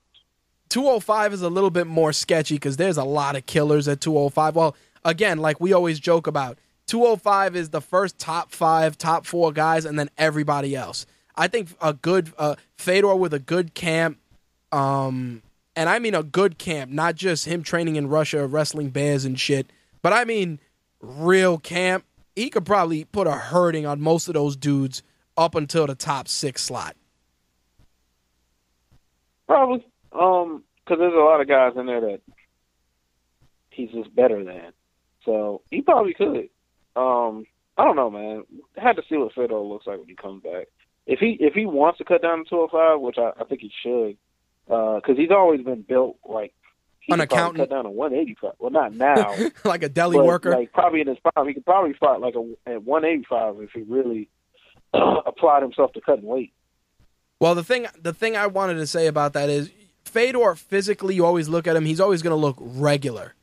205 is a little bit more sketchy because there's a lot of killers at 205. Well, again, like we always joke about, 205 is the first top five, top four guys, and then everybody else. I think a good uh, Fedor with a good camp, um, and I mean a good camp, not just him training in Russia, wrestling bears and shit, but I mean real camp. He could probably put a hurting on most of those dudes up until the top six slot. Probably, um, because there's a lot of guys in there that he's just better than. So he probably could. Um, I don't know, man. had to see what Fedor looks like when he comes back. If he if he wants to cut down to 205, which I, I think he should, because he's always been built like An accountant. cut down to 185. Well, not now, [LAUGHS] like a deli but worker. like probably in his prime, he could probably fight like a at 185 if he really [CLEARS THROAT] applied himself to cutting weight. Well, the thing the thing I wanted to say about that is Fedor physically, you always look at him, he's always going to look regular.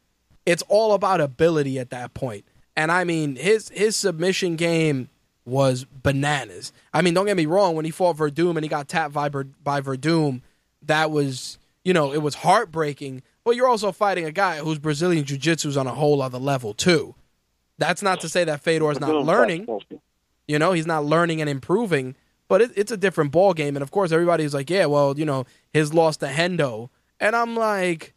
It's all about ability at that point. And I mean, his his submission game was bananas. I mean, don't get me wrong. When he fought Werdum and he got tapped by, by Werdum, that was you know it was heartbreaking. But you're also fighting a guy whose Brazilian jiu jitsu is on a whole other level too. That's not to say that Fedor is not learning. You know, he's not learning and improving, but it, it's a different ball game. And of course, everybody's like, "Yeah, well, you know, his loss to Hendo," and I'm like,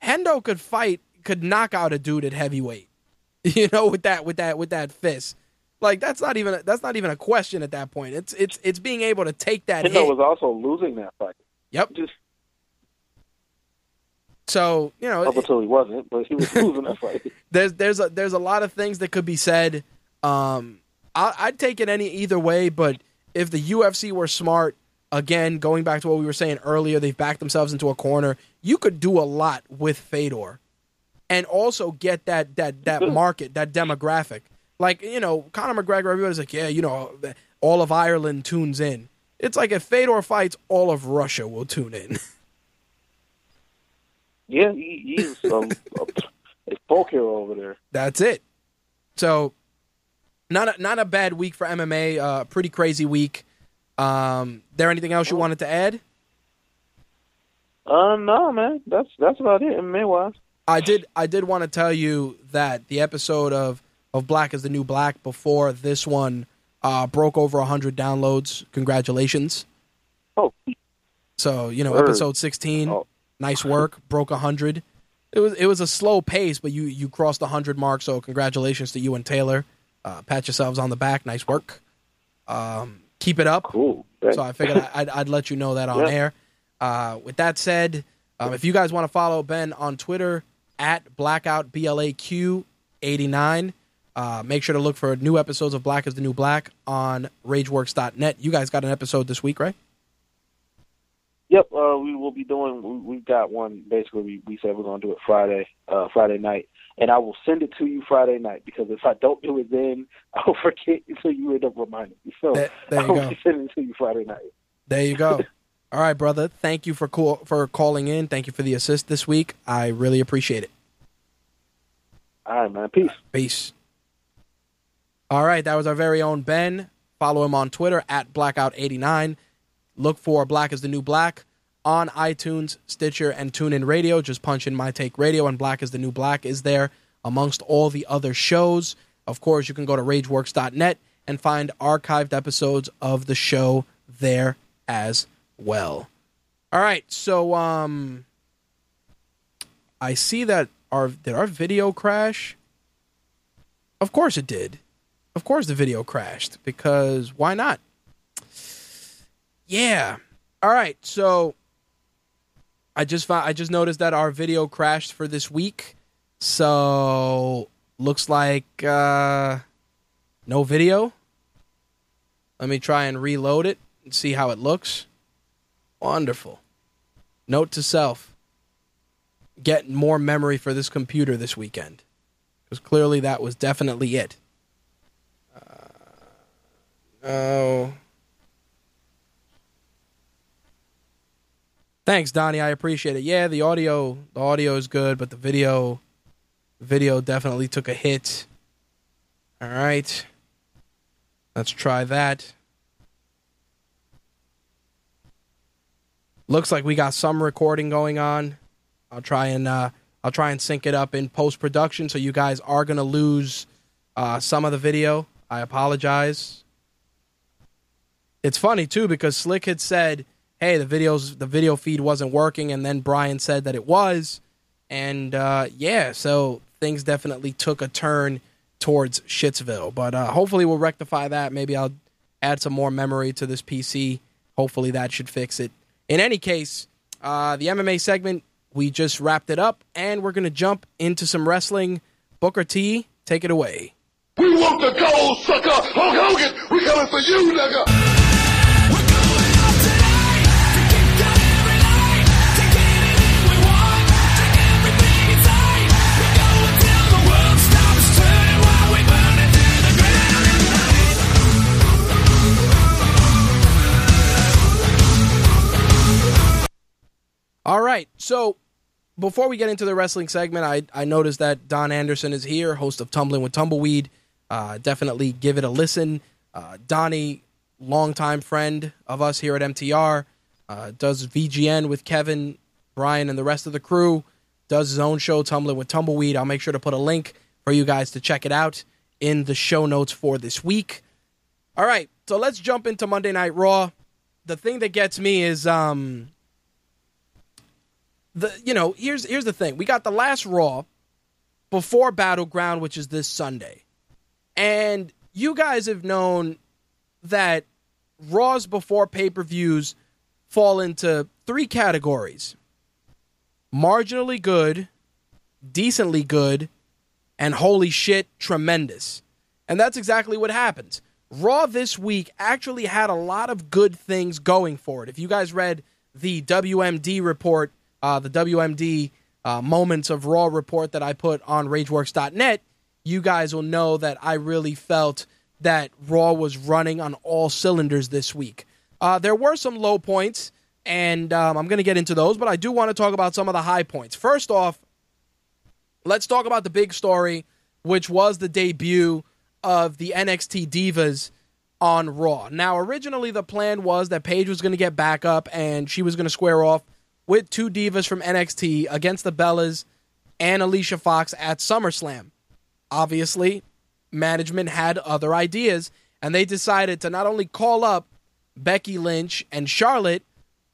Hendo could fight, could knock out a dude at heavyweight. [LAUGHS] You know, with that, with that, with that fist. Like that's not even a, that's not even a question at that point. It's it's it's being able to take that. Hendo hit. was also losing that fight. Yep. Just so you know, up until he wasn't, but he was [LAUGHS] losing that fight. There's there's a there's a lot of things that could be said. Um, I, I'd take it any either way, but if the UFC were smart, again, going back to what we were saying earlier, they've backed themselves into a corner. You could do a lot with Fedor, and also get that that that market, that demographic. Like you know, Conor McGregor. Everybody's like, yeah, you know, all of Ireland tunes in. It's like if Fedor fights, all of Russia will tune in. [LAUGHS] Yeah, he, he's um, a, a folk hero over there. That's it. So, not a, not a bad week for MMA. Uh, pretty crazy week. Um, there anything else you wanted to add? Uh, no, man. That's that's about it. MMA wise. I did I did want to tell you that the episode of of Black is the New Black before this one uh, broke over hundred downloads. Congratulations! Oh, So you know, Word. episode sixteen. Oh. Nice work. Broke hundred. It was it was a slow pace, but you you crossed the hundred mark. So congratulations to you and Taylor. Uh, pat yourselves on the back. Nice work. Um, keep it up. cool. So I figured I'd, I'd let you know that on Yeah. air. Uh, with that said, um, if you guys want to follow Ben on Twitter at blackout blaq eighty nine, uh, make sure to look for new episodes of Black is the New Black on RageWorks.net. You guys got an episode this week, right? Yep, uh, we will be doing. We, we've got one. Basically, we, we said we're going to do it Friday, uh, Friday night, and I will send it to you Friday night because if I don't do it then, [LAUGHS] I'll forget until you end up reminding me. So There- there you I'll go. be sending it to you Friday night. There you go. [LAUGHS] All right, brother. Thank you for call, for calling in. Thank you for the assist this week. I really appreciate it. All right, man. Peace. Peace. All right, that was our very own Ben. Follow him on Twitter at Blackout89. Look for Black is the New Black on iTunes, Stitcher, and TuneIn Radio. Just punch in My Take Radio, and Black is the New Black is there amongst all the other shows. Of course, you can go to RageWorks.net and find archived episodes of the show there as well. All right, so um, I see that our did our video crash? Of course it did. Of course the video crashed because why not? Yeah. All right. So I just found, I just noticed that our video crashed for this week. So looks like uh no video. Let me try and reload it and see how it looks. Wonderful. Note to self. Get more memory for this computer this weekend. Because clearly that was definitely it. Uh, oh. Thanks, Donnie. I appreciate it. Yeah, the audio the audio is good, but the video video definitely took a hit. All right. Let's try that. Looks like we got some recording going on. I'll try and uh, I'll try and sync it up in post production, so you guys are gonna lose uh, some of the video. I apologize. It's funny too because Slick had said, "Hey, the videos the video feed wasn't working," and then Brian said that it was, and uh, yeah, so things definitely took a turn towards Shitsville. But uh, hopefully, we'll rectify that. Maybe I'll add some more memory to this PC. Hopefully, that should fix it. In any case, uh, the MMA segment we just wrapped it up, and we're gonna jump into some wrestling. Booker T, take it away. We want the gold, sucker! Hulk Hogan, we coming for you, nigga! All right. So before we get into the wrestling segment, I, I noticed that Don Anderson is here, host of Tumbling with Tumbleweed. Uh, definitely give it a listen. Uh, Donnie, longtime friend of us here at MTR, uh, does VGN with Kevin, Brian, and the rest of the crew. Does his own show, Tumbling with Tumbleweed. I'll make sure to put a link for you guys to check it out in the show notes for this week. All right, so let's jump into Monday Night Raw. The thing that gets me is um the you know, here's here's the thing. We got the last Raw before Battleground, which is this Sunday. And you guys have known that Raws before pay-per-views fall into three categories. Marginally good, decently good, and holy shit, tremendous. And that's exactly what happens. Raw this week actually had a lot of good things going for it. If you guys read the WMD report, uh, the WMD uh, Moments of Raw report that I put on RageWorks.net, you guys will know that I really felt that Raw was running on all cylinders this week. Uh, there were some low points, and um, I'm going to get into those, but I do want to talk about some of the high points. First off, let's talk about the big story, which was the debut of the NXT Divas on Raw. Now, originally the plan was that Paige was going to get back up and she was going to square off with two divas from NXT against the Bellas and Alicia Fox at SummerSlam. Obviously, management had other ideas and they decided to not only call up Becky Lynch and Charlotte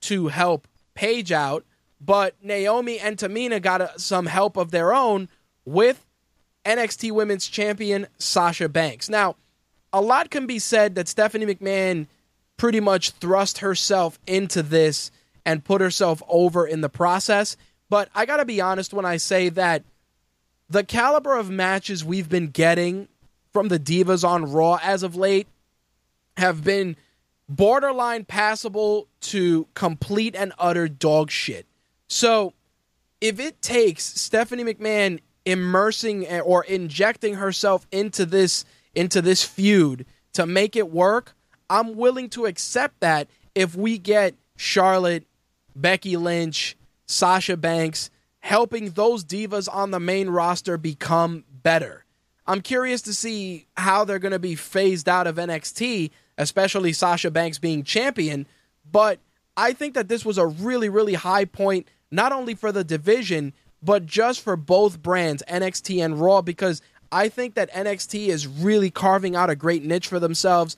to help Paige out, but Naomi and Tamina got uh, some help of their own with NXT Women's Champion Sasha Banks. Now, a lot can be said that Stephanie McMahon pretty much thrust herself into this and put herself over in the process, but I got to be honest when I say that the caliber of matches we've been getting from the Divas on Raw as of late have been borderline passable to complete and utter dog shit. So, if it takes Stephanie McMahon immersing or injecting herself into this into this feud to make it work, I'm willing to accept that if we get Charlotte, Becky Lynch, Sasha Banks helping those divas on the main roster become better. I'm curious to see how they're going to be phased out of NXT, especially Sasha Banks being champion, but I think that this was a really really high point not only for the division but just for both brands, NXT and Raw, because I think that NXT is really carving out a great niche for themselves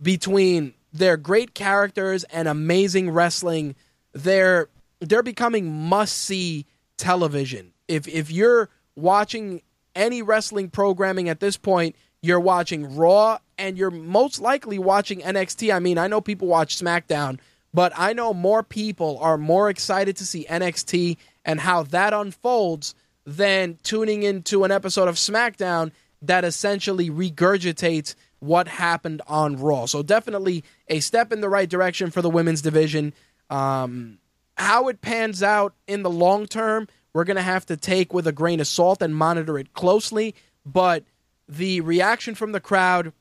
between their great characters and amazing wrestling. They're they're becoming must see television. If if you're watching any wrestling programming at this point, you're watching Raw and you're most likely watching NXT. I mean, I know people watch SmackDown, but I know more people are more excited to see NXT and how that unfolds than tuning into an episode of SmackDown that essentially regurgitates what happened on Raw. So definitely a step in the right direction for the women's division. Um, how it pans out in the long term, we're going to have to take with a grain of salt and monitor it closely. But the reaction from the crowd,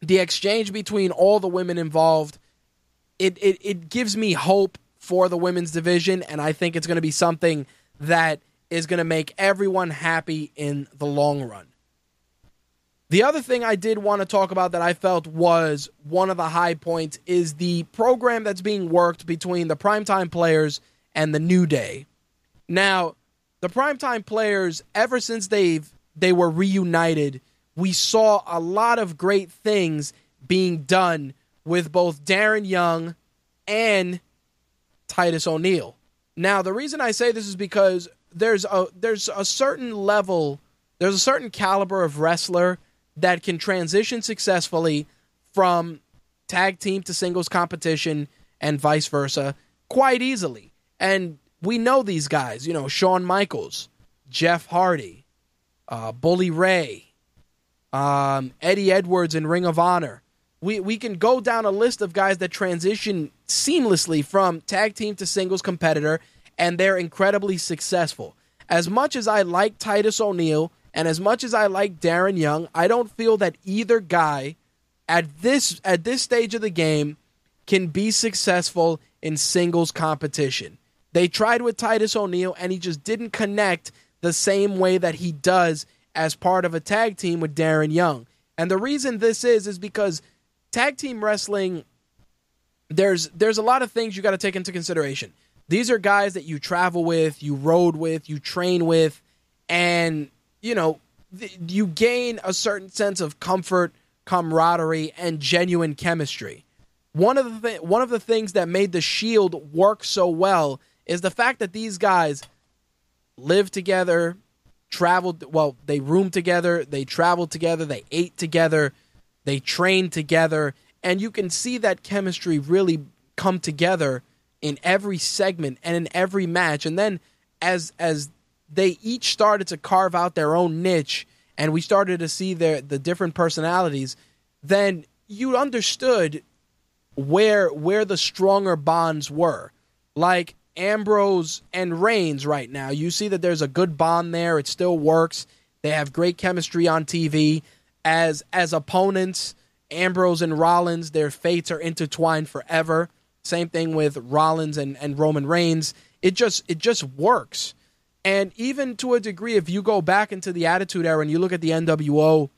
the exchange between all the women involved, it, it, it gives me hope for the women's division, and I think it's going to be something that is going to make everyone happy in the long run. The other thing I did want to talk about that I felt was one of the high points is the program that's being worked between the primetime players and the New Day. Now, the primetime players, ever since they've they were reunited, we saw a lot of great things being done with both Darren Young and Titus O'Neil. Now, the reason I say this is because there's a there's a certain level, there's a certain caliber of wrestler that can transition successfully from tag team to singles competition and vice versa quite easily. And we know these guys, you know, Shawn Michaels, Jeff Hardy, uh, Bully Ray, um, Eddie Edwards in Ring of Honor. We, we can go down a list of guys that transition seamlessly from tag team to singles competitor, and they're incredibly successful. As much as I like Titus O'Neil and as much as I like Darren Young, I don't feel that either guy at this at this stage of the game can be successful in singles competition. They tried with Titus O'Neil and he just didn't connect the same way that he does as part of a tag team with Darren Young. And the reason this is is because tag team wrestling there's there's a lot of things you got to take into consideration. These are guys that you travel with, you rode with, you train with, and you know th- you gain a certain sense of comfort, camaraderie, and genuine chemistry. One of the th- one of the things that made the Shield work so well is the fact that these guys lived together, traveled well, they roomed together, they traveled together, they ate together, they trained together, and you can see that chemistry really come together in every segment and in every match. And then as as they each started to carve out their own niche and we started to see their the different personalities, then you understood where where the stronger bonds were. Like Ambrose and Reigns right now. You see that there's a good bond there. It still works. They have great chemistry on TV. As as opponents, Ambrose and Rollins, their fates are intertwined forever. Same thing with Rollins and, and Roman Reigns. It just it just works. And even to a degree, if you go back into the Attitude Era and you look at the NWO,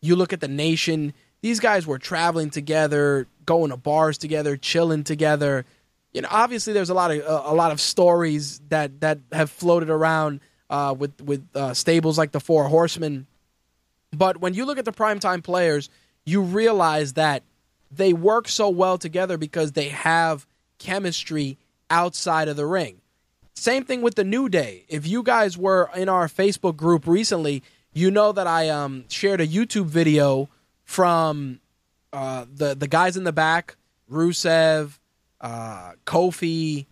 you look at the Nation, these guys were traveling together, going to bars together, chilling together. You know, obviously, there's a lot of uh, a lot of stories that that have floated around uh, with with uh, stables like the Four Horsemen. But when you look at the primetime players, you realize that they work so well together because they have chemistry outside of the ring. Same thing with the New Day. If you guys were in our Facebook group recently, you know that I um, shared a YouTube video from uh, the the guys in the back, Rusev, uh, Kofi,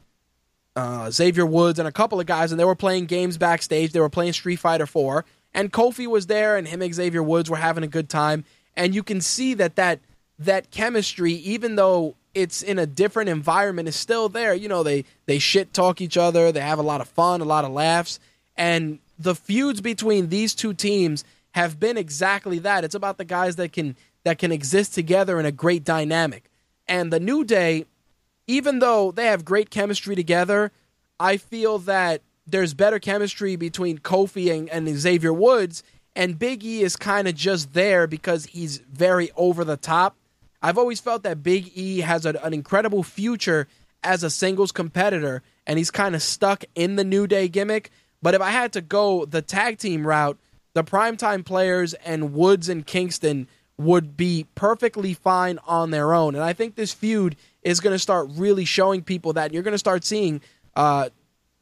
uh, Xavier Woods, and a couple of guys, and they were playing games backstage. They were playing Street Fighter Four, and Kofi was there, and him and Xavier Woods were having a good time. And you can see that that that chemistry, even though it's in a different environment, is still there. You know, they they shit talk each other. They have a lot of fun, a lot of laughs, and the feuds between these two teams have been exactly that. It's about the guys that can that can exist together in a great dynamic. And the New Day, even though they have great chemistry together, I feel that there's better chemistry between Kofi and, and Xavier Woods, and Big E is kind of just there because he's very over the top. I've always felt that Big E has a, an incredible future as a singles competitor, and he's kind of stuck in the New Day gimmick. But if I had to go the tag team route, the primetime players and Woods and Kingston would be perfectly fine on their own. And I think this feud is going to start really showing people that you're going to start seeing, uh,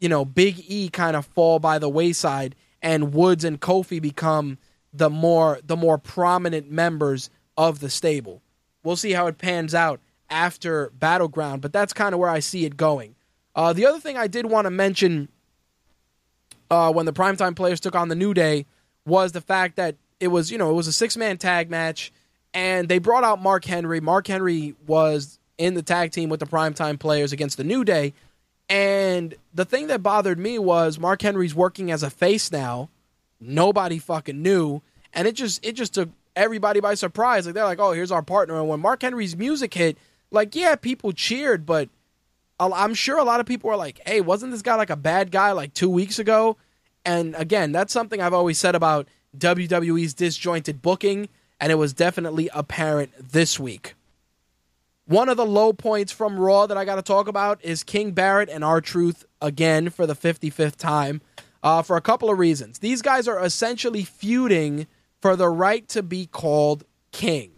you know, Big E kind of fall by the wayside, and Woods and Kofi become the more the more prominent members of the stable. We'll see how it pans out after Battleground, but that's kind of where I see it going. Uh, the other thing I did want to mention uh, when the primetime players took on the New Day was the fact that it was, you know, it was a six man tag match, and they brought out Mark Henry. Mark Henry was in the tag team with the primetime players against the New Day. And the thing that bothered me was Mark Henry's working as a face now. Nobody fucking knew. And it just it just took everybody by surprise. Like they're like, oh, here's our partner. And when Mark Henry's music hit, like, yeah, people cheered, but I'm sure a lot of people were like, hey, wasn't this guy like a bad guy like two weeks ago? And again, that's something I've always said about WWE's disjointed booking, and it was definitely apparent this week. One of the low points from Raw that I got to talk about is King Barrett and R Truth again for the 55th time uh, for a couple of reasons. These guys are essentially feuding for the right to be called king,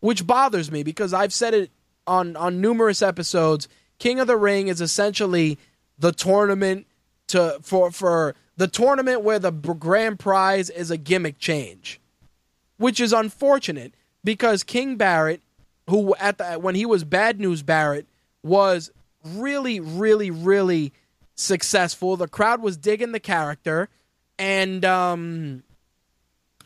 which bothers me because I've said it on, on numerous episodes. King of the Ring is essentially the tournament to for for the tournament where the grand prize is a gimmick change, which is unfortunate because King Barrett, who at the when he was Bad News Barrett, was really, really, really successful. The crowd was digging the character, and um,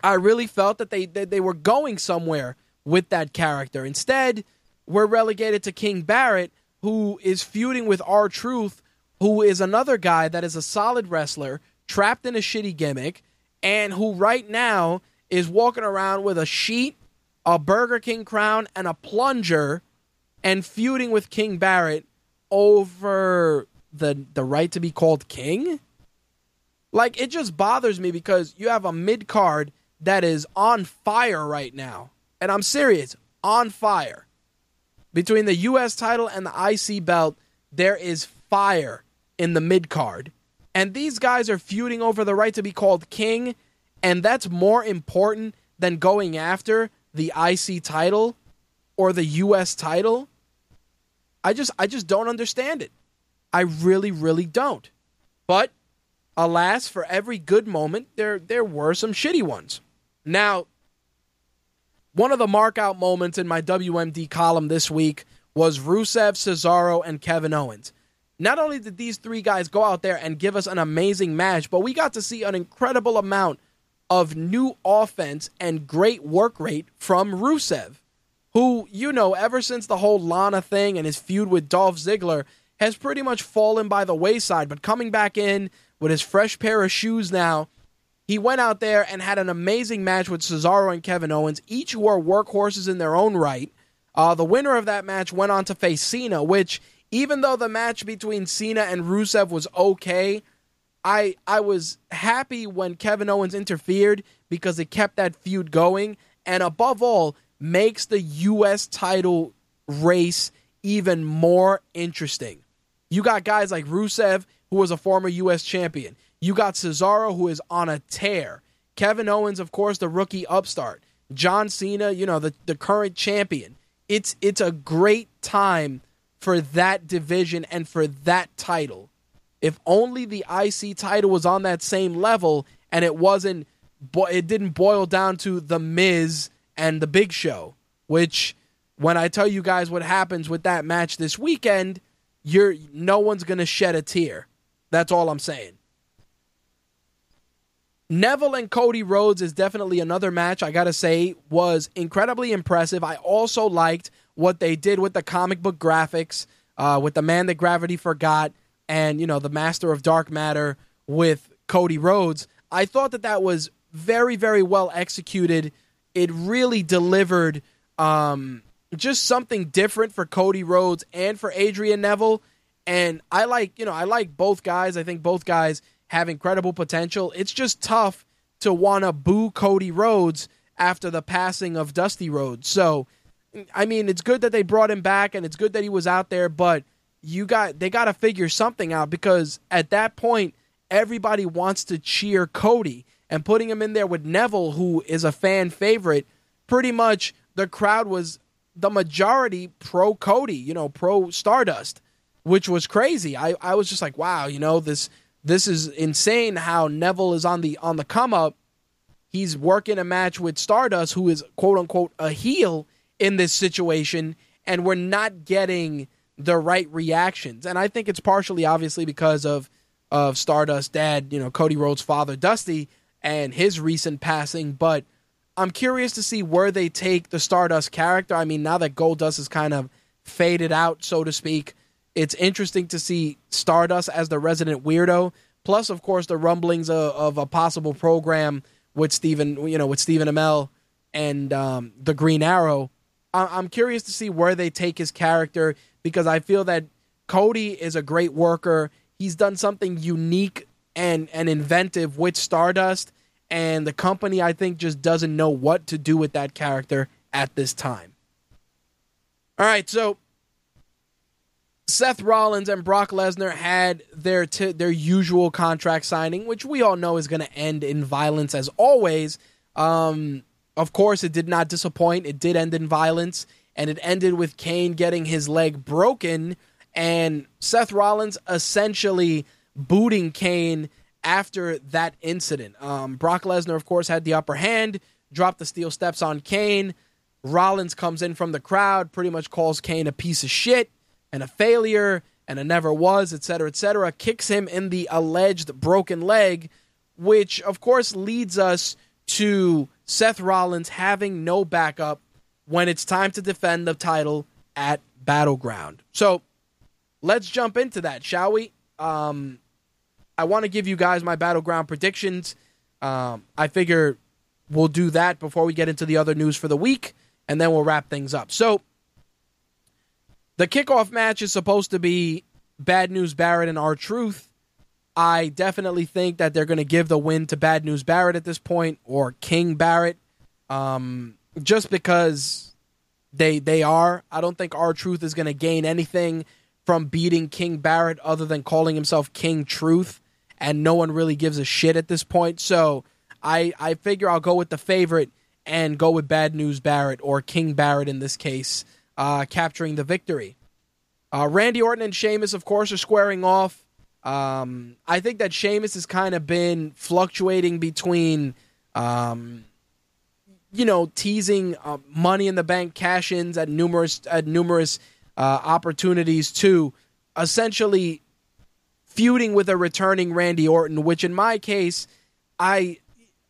I really felt that they that they were going somewhere with that character. Instead, we're relegated to King Barrett, who is feuding with R Truth, who is another guy that is a solid wrestler, trapped in a shitty gimmick, and who right now is walking around with a sheet, a Burger King crown, and a plunger, and feuding with King Barrett over the the right to be called king. Like it just bothers me because you have a mid card that is on fire right now. And I'm serious, on fire. Between the U.S. title and the IC belt, there is fire in the mid card. And these guys are feuding over the right to be called king, and that's more important than going after the IC title or the US title. I just I just don't understand it. I really really don't. But alas, for every good moment there there were some shitty ones. Now, one of the mark out moments in my WMD column this week was Rusev, Cesaro, and Kevin Owens. Not only did these three guys go out there and give us an amazing match, but we got to see an incredible amount of new offense and great work rate from Rusev, who, you know, ever since the whole Lana thing and his feud with Dolph Ziggler has pretty much fallen by the wayside. But coming back in with his fresh pair of shoes now, he went out there and had an amazing match with Cesaro and Kevin Owens, each who are workhorses in their own right. Uh, the winner of that match went on to face Cena, which, even though the match between Cena and Rusev was okay, I I was happy when Kevin Owens interfered because it kept that feud going, and above all, makes the U.S. title race even more interesting. You got guys like Rusev, who was a former U.S. champion. You got Cesaro, who is on a tear. Kevin Owens, of course, the rookie upstart. John Cena, you know, the, the current champion. It's it's a great time for that division and for that title. If only the IC title was on that same level and it wasn't it didn't boil down to the Miz and the Big Show, which when I tell you guys what happens with that match this weekend, you're no one's going to shed a tear. That's all I'm saying. Neville and Cody Rhodes is definitely another match I got to say was incredibly impressive. I also liked what they did with the comic book graphics, uh, with the man that gravity forgot, and you know the master of dark matter with Cody Rhodes. I thought that that was very, very well executed. It really delivered um, just something different for Cody Rhodes and for Adrian Neville. And I like, you know, I like both guys. I think both guys have incredible potential. It's just tough to want to boo Cody Rhodes after the passing of Dusty Rhodes. So, I mean, it's good that they brought him back and it's good that he was out there, but you got they got to figure something out because at that point everybody wants to cheer Cody and putting him in there with Neville who is a fan favorite. Pretty much the crowd was the majority pro Cody, you know, pro Stardust, which was crazy. I I was just like, wow, you know, this this is insane how Neville is on the on the come up. He's working a match with Stardust who is quote unquote a heel in this situation and we're not getting the right reactions. And I think it's partially obviously because of of Stardust dad, you know, Cody Rhodes' father Dusty and his recent passing, but I'm curious to see where they take the Stardust character. I mean, now that Goldust is kind of faded out, so to speak, it's interesting to see Stardust as the resident weirdo. Plus, of course, the rumblings of, of a possible program with Stephen, you know, with Stephen Amell and um, the Green Arrow. I- I'm curious to see where they take his character because I feel that Cody is a great worker. He's done something unique and and inventive with Stardust, and the company I think just doesn't know what to do with that character at this time. All right, so Seth Rollins and Brock Lesnar had their t- their usual contract signing, which we all know is going to end in violence as always. Um, of course, it did not disappoint. It did end in violence, and it ended with Kane getting his leg broken, and Seth Rollins essentially booting Kane after that incident. Um, Brock Lesnar, of course, had the upper hand, dropped the steel steps on Kane. Rollins comes in from the crowd, pretty much calls Kane a piece of shit and a failure and a never was, etc., etc., kicks him in the alleged broken leg, which of course leads us to Seth Rollins having no backup when it's time to defend the title at Battleground. So let's jump into that, shall we? Um, I want to give you guys my Battleground predictions. Um, I figure we'll do that before we get into the other news for the week, and then we'll wrap things up. So the kickoff match is supposed to be Bad News Barrett and R Truth. I definitely think that they're going to give the win to Bad News Barrett at this point or King Barrett, um, just because they they are. I don't think R Truth is going to gain anything from beating King Barrett other than calling himself King Truth, and no one really gives a shit at this point. So I I figure I'll go with the favorite and go with Bad News Barrett or King Barrett in this case, uh, capturing the victory. Uh, Randy Orton and Sheamus, of course, are squaring off. Um, I think that Sheamus has kind of been fluctuating between, um, you know, teasing uh, Money in the Bank cash-ins at numerous at numerous uh, opportunities to essentially feuding with a returning Randy Orton. Which, in my case, I,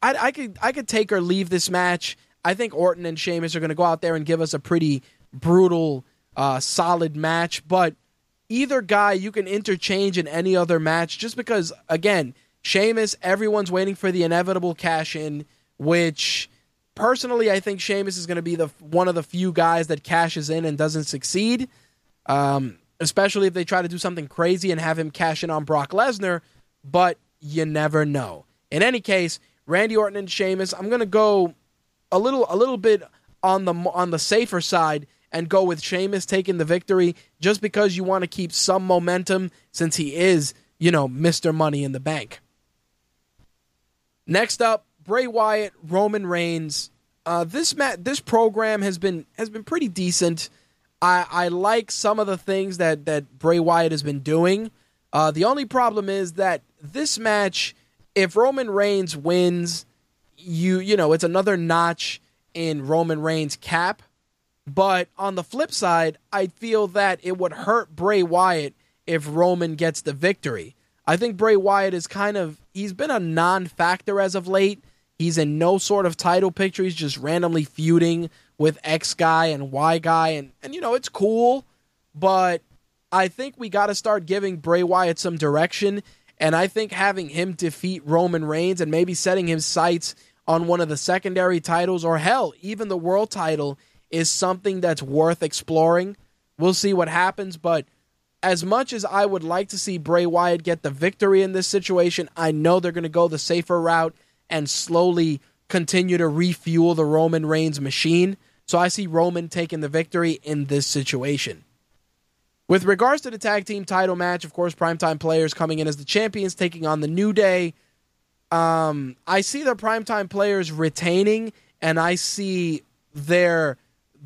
I, I could I could take or leave this match. I think Orton and Sheamus are going to go out there and give us a pretty brutal, uh, solid match, but either guy you can interchange in any other match just because again Sheamus everyone's waiting for the inevitable cash in which personally I think Sheamus is going to be the one of the few guys that cashes in and doesn't succeed um, especially if they try to do something crazy and have him cash in on Brock Lesnar but you never know. In any case Randy Orton and Sheamus I'm going to go a little a little bit on the on the safer side and go with Sheamus taking the victory just because you want to keep some momentum since he is, you know, Mr. Money in the Bank. Next up, Bray Wyatt, Roman Reigns. Uh, this mat, this program has been has been pretty decent. I, I like some of the things that that Bray Wyatt has been doing. Uh, the only problem is that this match, if Roman Reigns wins, you you know it's another notch in Roman Reigns' cap. But on the flip side, I feel that it would hurt Bray Wyatt if Roman gets the victory. I think Bray Wyatt is kind of he's been a non-factor as of late. He's in no sort of title picture. He's just randomly feuding with X guy and Y guy and and you know, it's cool, but I think we got to start giving Bray Wyatt some direction and I think having him defeat Roman Reigns and maybe setting his sights on one of the secondary titles or hell, even the world title is something that's worth exploring. We'll see what happens, but as much as I would like to see Bray Wyatt get the victory in this situation, I know they're going to go the safer route and slowly continue to refuel the Roman Reigns machine. So I see Roman taking the victory in this situation. With regards to the tag team title match, of course, primetime players coming in as the champions, taking on the New Day. Um, I see the primetime players retaining, and I see their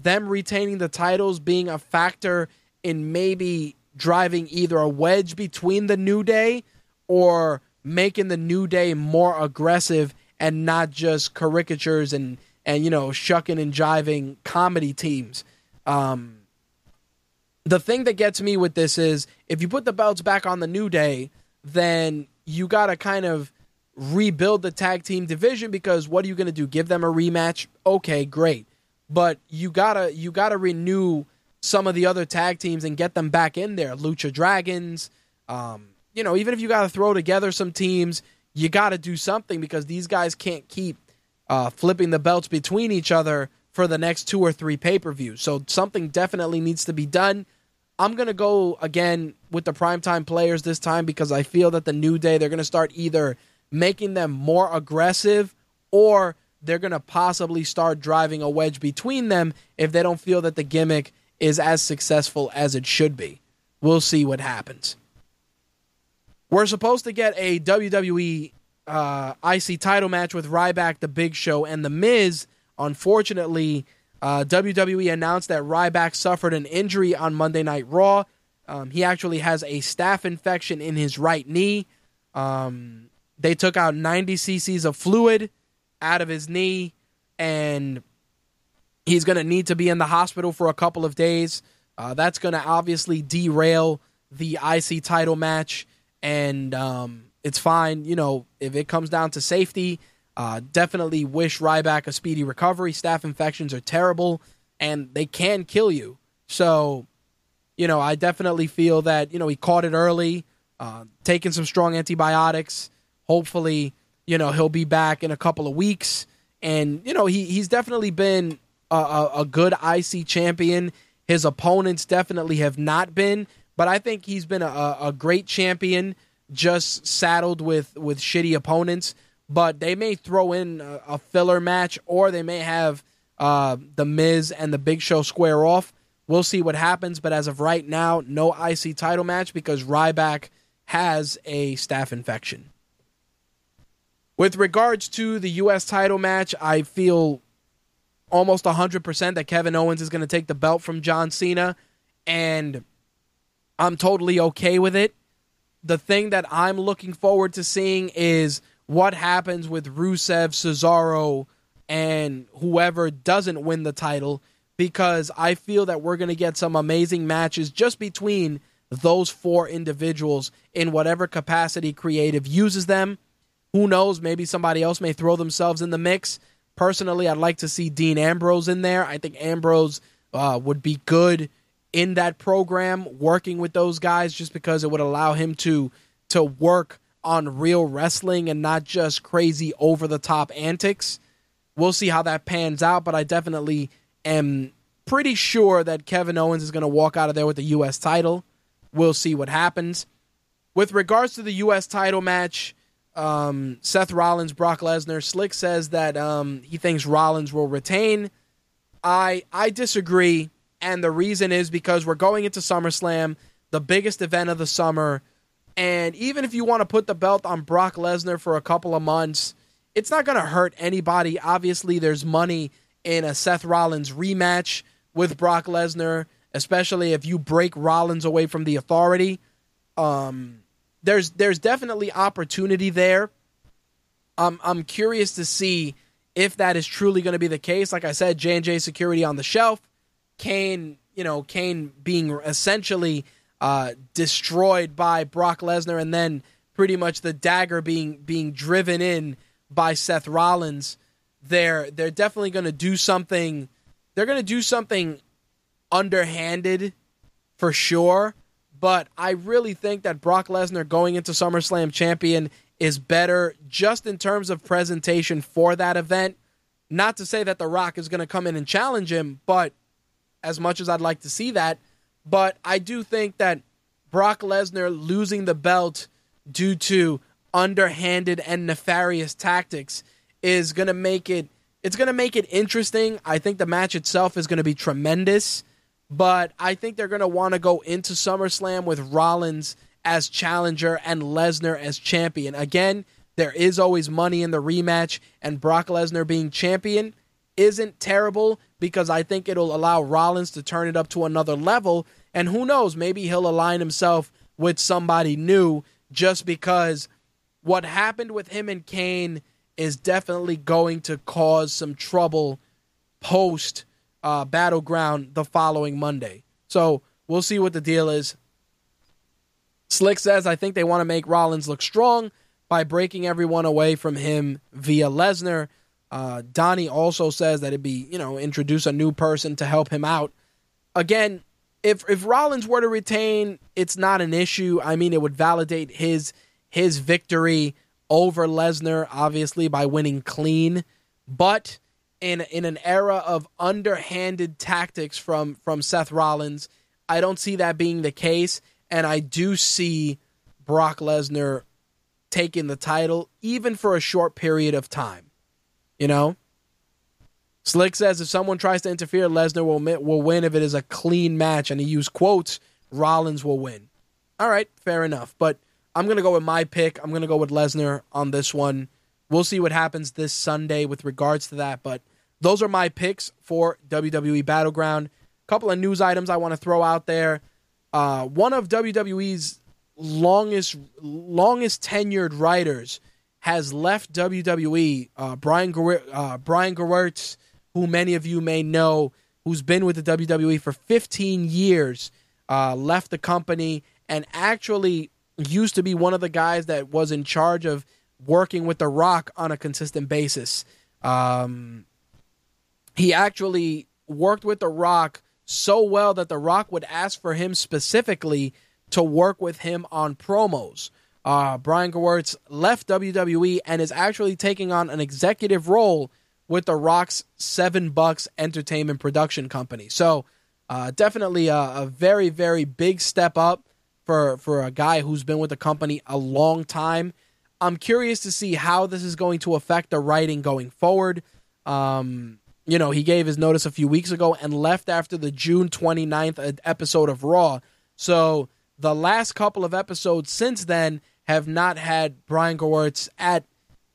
them retaining the titles being a factor in maybe driving either a wedge between the New Day or making the New Day more aggressive and not just caricatures and and you know shucking and jiving comedy teams. Um, the thing that gets me with this is if you put the belts back on the New Day, then you got to kind of rebuild the tag team division because what are you going to do? Give them a rematch? Okay, great. But you got to you got to renew some of the other tag teams and get them back in there. Lucha Dragons, um, you know, even if you got to throw together some teams, you got to do something because these guys can't keep uh, flipping the belts between each other for the next two or three pay per views. So something definitely needs to be done. I'm to go again with the primetime players this time because I feel that the New Day, they're to start either making them more aggressive or they're going to possibly start driving a wedge between them if they don't feel that the gimmick is as successful as it should be. We'll see what happens. We're supposed to get a WWE uh, IC title match with Ryback, The Big Show, and The Miz. Unfortunately, uh, WWE announced that Ryback suffered an injury on Monday Night Raw. Um, he actually has a staph infection in his right knee. Um, they took out 90 cc's of fluid out of his knee, and he's going to need to be in the hospital for a couple of days. Uh, that's going to obviously derail the IC title match, and um, it's fine. You know, if it comes down to safety, uh, definitely wish Ryback a speedy recovery. Staph infections are terrible, and they can kill you. So, you know, I definitely feel that you know he caught it early, uh, taking some strong antibiotics. Hopefully, you know he'll be back in a couple of weeks, and you know he he's definitely been a, a, a good IC champion. His opponents definitely have not been, but I think he's been a, a great champion, just saddled with with shitty opponents. But they may throw in a, a filler match, or they may have uh, the Miz and the Big Show square off. We'll see what happens, but as of right now, no IC title match because Ryback has a staph infection. With regards to the U.S. title match, I feel almost 100% that Kevin Owens is going to take the belt from John Cena, and I'm totally okay with it. The thing that I'm looking forward to seeing is what happens with Rusev, Cesaro, and whoever doesn't win the title, because I feel that we're going to get some amazing matches just between those four individuals in whatever capacity creative uses them. Who knows? Maybe somebody else may throw themselves in the mix. Personally, I'd like to see Dean Ambrose in there. I think Ambrose uh, would be good in that program, working with those guys, just because it would allow him to to work on real wrestling and not just crazy over the top antics. We'll see how that pans out, but I definitely am pretty sure that Kevin Owens is going to walk out of there with the U.S. title. We'll see what happens. With regards to the U.S. title match, um, Seth Rollins, Brock Lesnar, Slick says that um, he thinks Rollins will retain. I I disagree, and the reason is because we're going into SummerSlam, the biggest event of the summer, and even if you want to put the belt on Brock Lesnar for a couple of months, it's not going to hurt anybody. Obviously, there's money in a Seth Rollins rematch with Brock Lesnar, especially if you break Rollins away from the authority. Um, there's there's definitely opportunity there. Um, I'm curious to see if that is truly going to be the case. Like I said, J and J Security on the shelf, Kane, you know, Kane being essentially uh, destroyed by Brock Lesnar, and then pretty much the dagger being being driven in by Seth Rollins. They're they're definitely going to do something. They're going to do something underhanded for sure. But I really think that Brock Lesnar going into SummerSlam champion is better just in terms of presentation for that event. Not to say that The Rock is going to come in and challenge him, but as much as I'd like to see that, but I do think that Brock Lesnar losing the belt due to underhanded and nefarious tactics is going to make it it's going to make it interesting. I think the match itself is going to be tremendous, but I think they're going to want to go into SummerSlam with Rollins as challenger and Lesnar as champion. Again, there is always money in the rematch, and Brock Lesnar being champion isn't terrible because I think it'll allow Rollins to turn it up to another level. And who knows, maybe he'll align himself with somebody new just because what happened with him and Kane is definitely going to cause some trouble post uh, Battleground the following Monday. So we'll see what the deal is. Slick says, I think they want to make Rollins look strong by breaking everyone away from him via Lesnar. Uh, Donnie also says that it'd be, you know, introduce a new person to help him out. Again, if if Rollins were to retain, it's not an issue. I mean, it would validate his his victory over Lesnar, obviously by winning clean. But in in an era of underhanded tactics from from Seth Rollins, I don't see that being the case, and I do see Brock Lesnar taking the title, even for a short period of time. You know, Slick says if someone tries to interfere, Lesnar will will win if it is a clean match, and he used quotes. Rollins will win. All right, fair enough. But I'm gonna go with my pick. I'm gonna go with Lesnar on this one. We'll see what happens this Sunday with regards to that. But those are my picks for WWE Battleground. A couple of news items I want to throw out there. Uh, one of WWE's longest longest tenured writers has left WWE. Uh, Brian Gewer- uh, Brian Gewirtz, who many of you may know, who's been with the WWE for 15 years, uh, left the company and actually used to be one of the guys that was in charge of working with The Rock on a consistent basis. Um, he actually worked with The Rock so well that The Rock would ask for him specifically to work with him on promos. Uh, Brian Gewirtz left WWE and is actually taking on an executive role with The Rock's Seven Bucks Entertainment Production Company. So, uh, definitely a, a very, very big step up for for a guy who's been with the company a long time. I'm curious to see how this is going to affect the writing going forward. Um, you know, he gave his notice a few weeks ago and left after the June 29th ed- episode of Raw. So the last couple of episodes since then have not had Brian Gewirtz at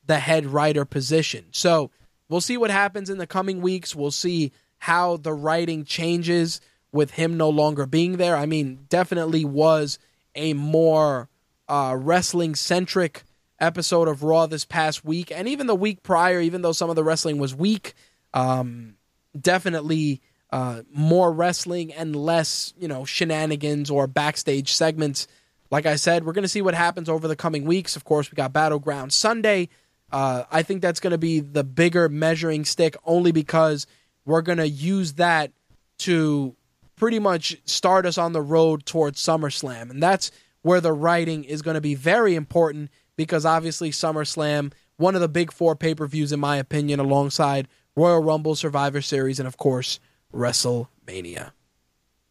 the head writer position. So we'll see what happens in the coming weeks. We'll see how the writing changes with him no longer being there. I mean, definitely was a more uh, wrestling centric episode of Raw this past week, and even the week prior, even though some of the wrestling was weak, um, definitely uh, more wrestling and less, you know, shenanigans or backstage segments. Like I said, we're going to see what happens over the coming weeks. Of course, we got Battleground Sunday. Uh, I think that's going to be the bigger measuring stick, only because we're going to use that to pretty much start us on the road towards SummerSlam. And that's where the writing is going to be very important because obviously SummerSlam, one of the big four pay per views, in my opinion, alongside Royal Rumble, Survivor Series, and of course, WrestleMania.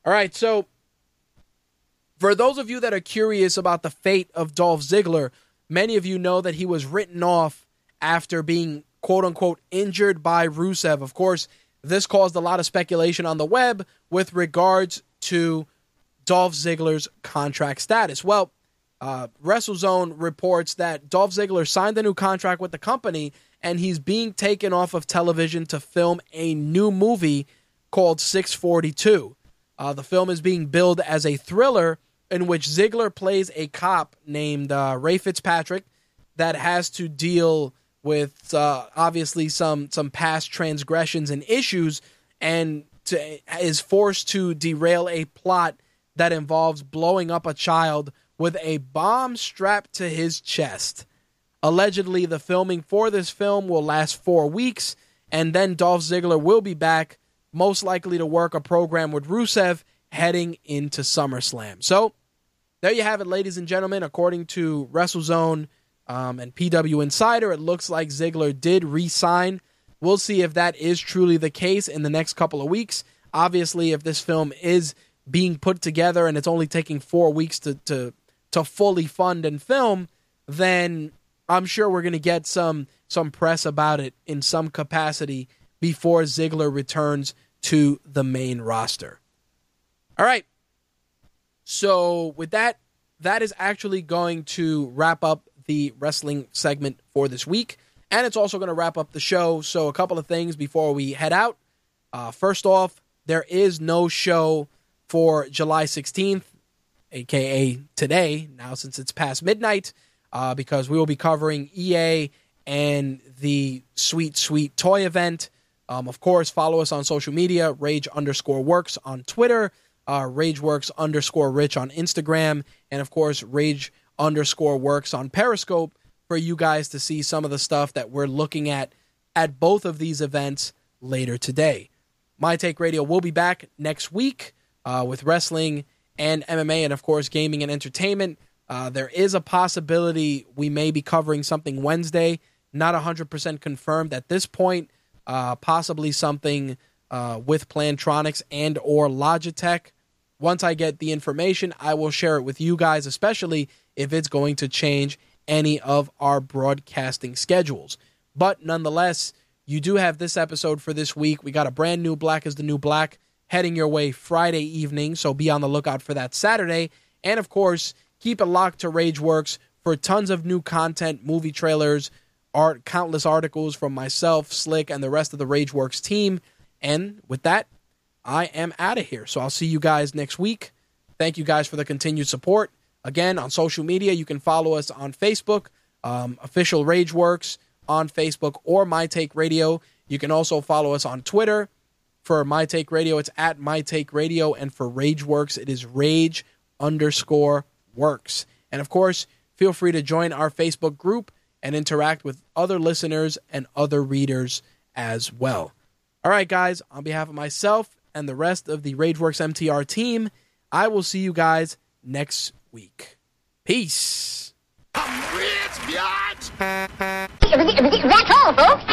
All right, so for those of you that are curious about the fate of Dolph Ziggler, many of you know that he was written off after being quote unquote injured by Rusev. Of course, this caused a lot of speculation on the web with regards to Dolph Ziggler's contract status. Well, uh, WrestleZone reports that Dolph Ziggler signed a new contract with the company and he's being taken off of television to film a new movie called 642. Uh, the film is being billed as a thriller in which Ziggler plays a cop named uh, Ray Fitzpatrick that has to deal with uh, obviously some some past transgressions and issues, and to, is forced to derail a plot that involves blowing up a child with a bomb strapped to his chest. Allegedly, the filming for this film will last four weeks, and then Dolph Ziggler will be back, most likely to work a program with Rusev heading into SummerSlam. So, there you have it, ladies and gentlemen. According to WrestleZone um, and PW Insider, it looks like Ziggler did re sign. We'll see if that is truly the case in the next couple of weeks. Obviously, if this film is being put together and it's only taking four weeks to, to, to fully fund and film, then I'm sure we're going to get some some press about it in some capacity before Ziggler returns to the main roster. All right. So with that, that is actually going to wrap up the wrestling segment for this week, and it's also going to wrap up the show. So a couple of things before we head out. Uh, first off, there is no show for July 16th, aka today. Now since it's past midnight, uh, because we will be covering EA and the Sweet Suite Toy event. Um, of course, follow us on social media, Rage underscore Works on Twitter, uh, RageWorks underscore Rich on Instagram, and of course, Rage underscore Works on Periscope for you guys to see some of the stuff that we're looking at at both of these events later today. My Take Radio will be back next week uh, with wrestling and MMA, and of course, gaming and entertainment. Uh, there is a possibility we may be covering something Wednesday. Not 100% confirmed at this point. Uh, possibly something uh, with Plantronics and or Logitech. Once I get the information, I will share it with you guys, especially if it's going to change any of our broadcasting schedules. But nonetheless, you do have this episode for this week. We got a brand new Black is the New Black heading your way Friday evening, so be on the lookout for that Saturday. And of course, keep it locked to RageWorks for tons of new content, movie trailers, art, countless articles from myself, Slick, and the rest of the RageWorks team. And with that, I am out of here. So I'll see you guys next week. Thank you guys for the continued support. Again, on social media, you can follow us on Facebook, um, official RageWorks on Facebook or My Take Radio. You can also follow us on Twitter. For My Take Radio, it's at My Take Radio, and for RageWorks, it is Rage underscore Works. And of course, feel free to join our Facebook group and interact with other listeners and other readers as well. All right, guys, on behalf of myself and the rest of the RageWorks MTR team, I will see you guys next week. Peace. Rich, biatch! That's all, folks.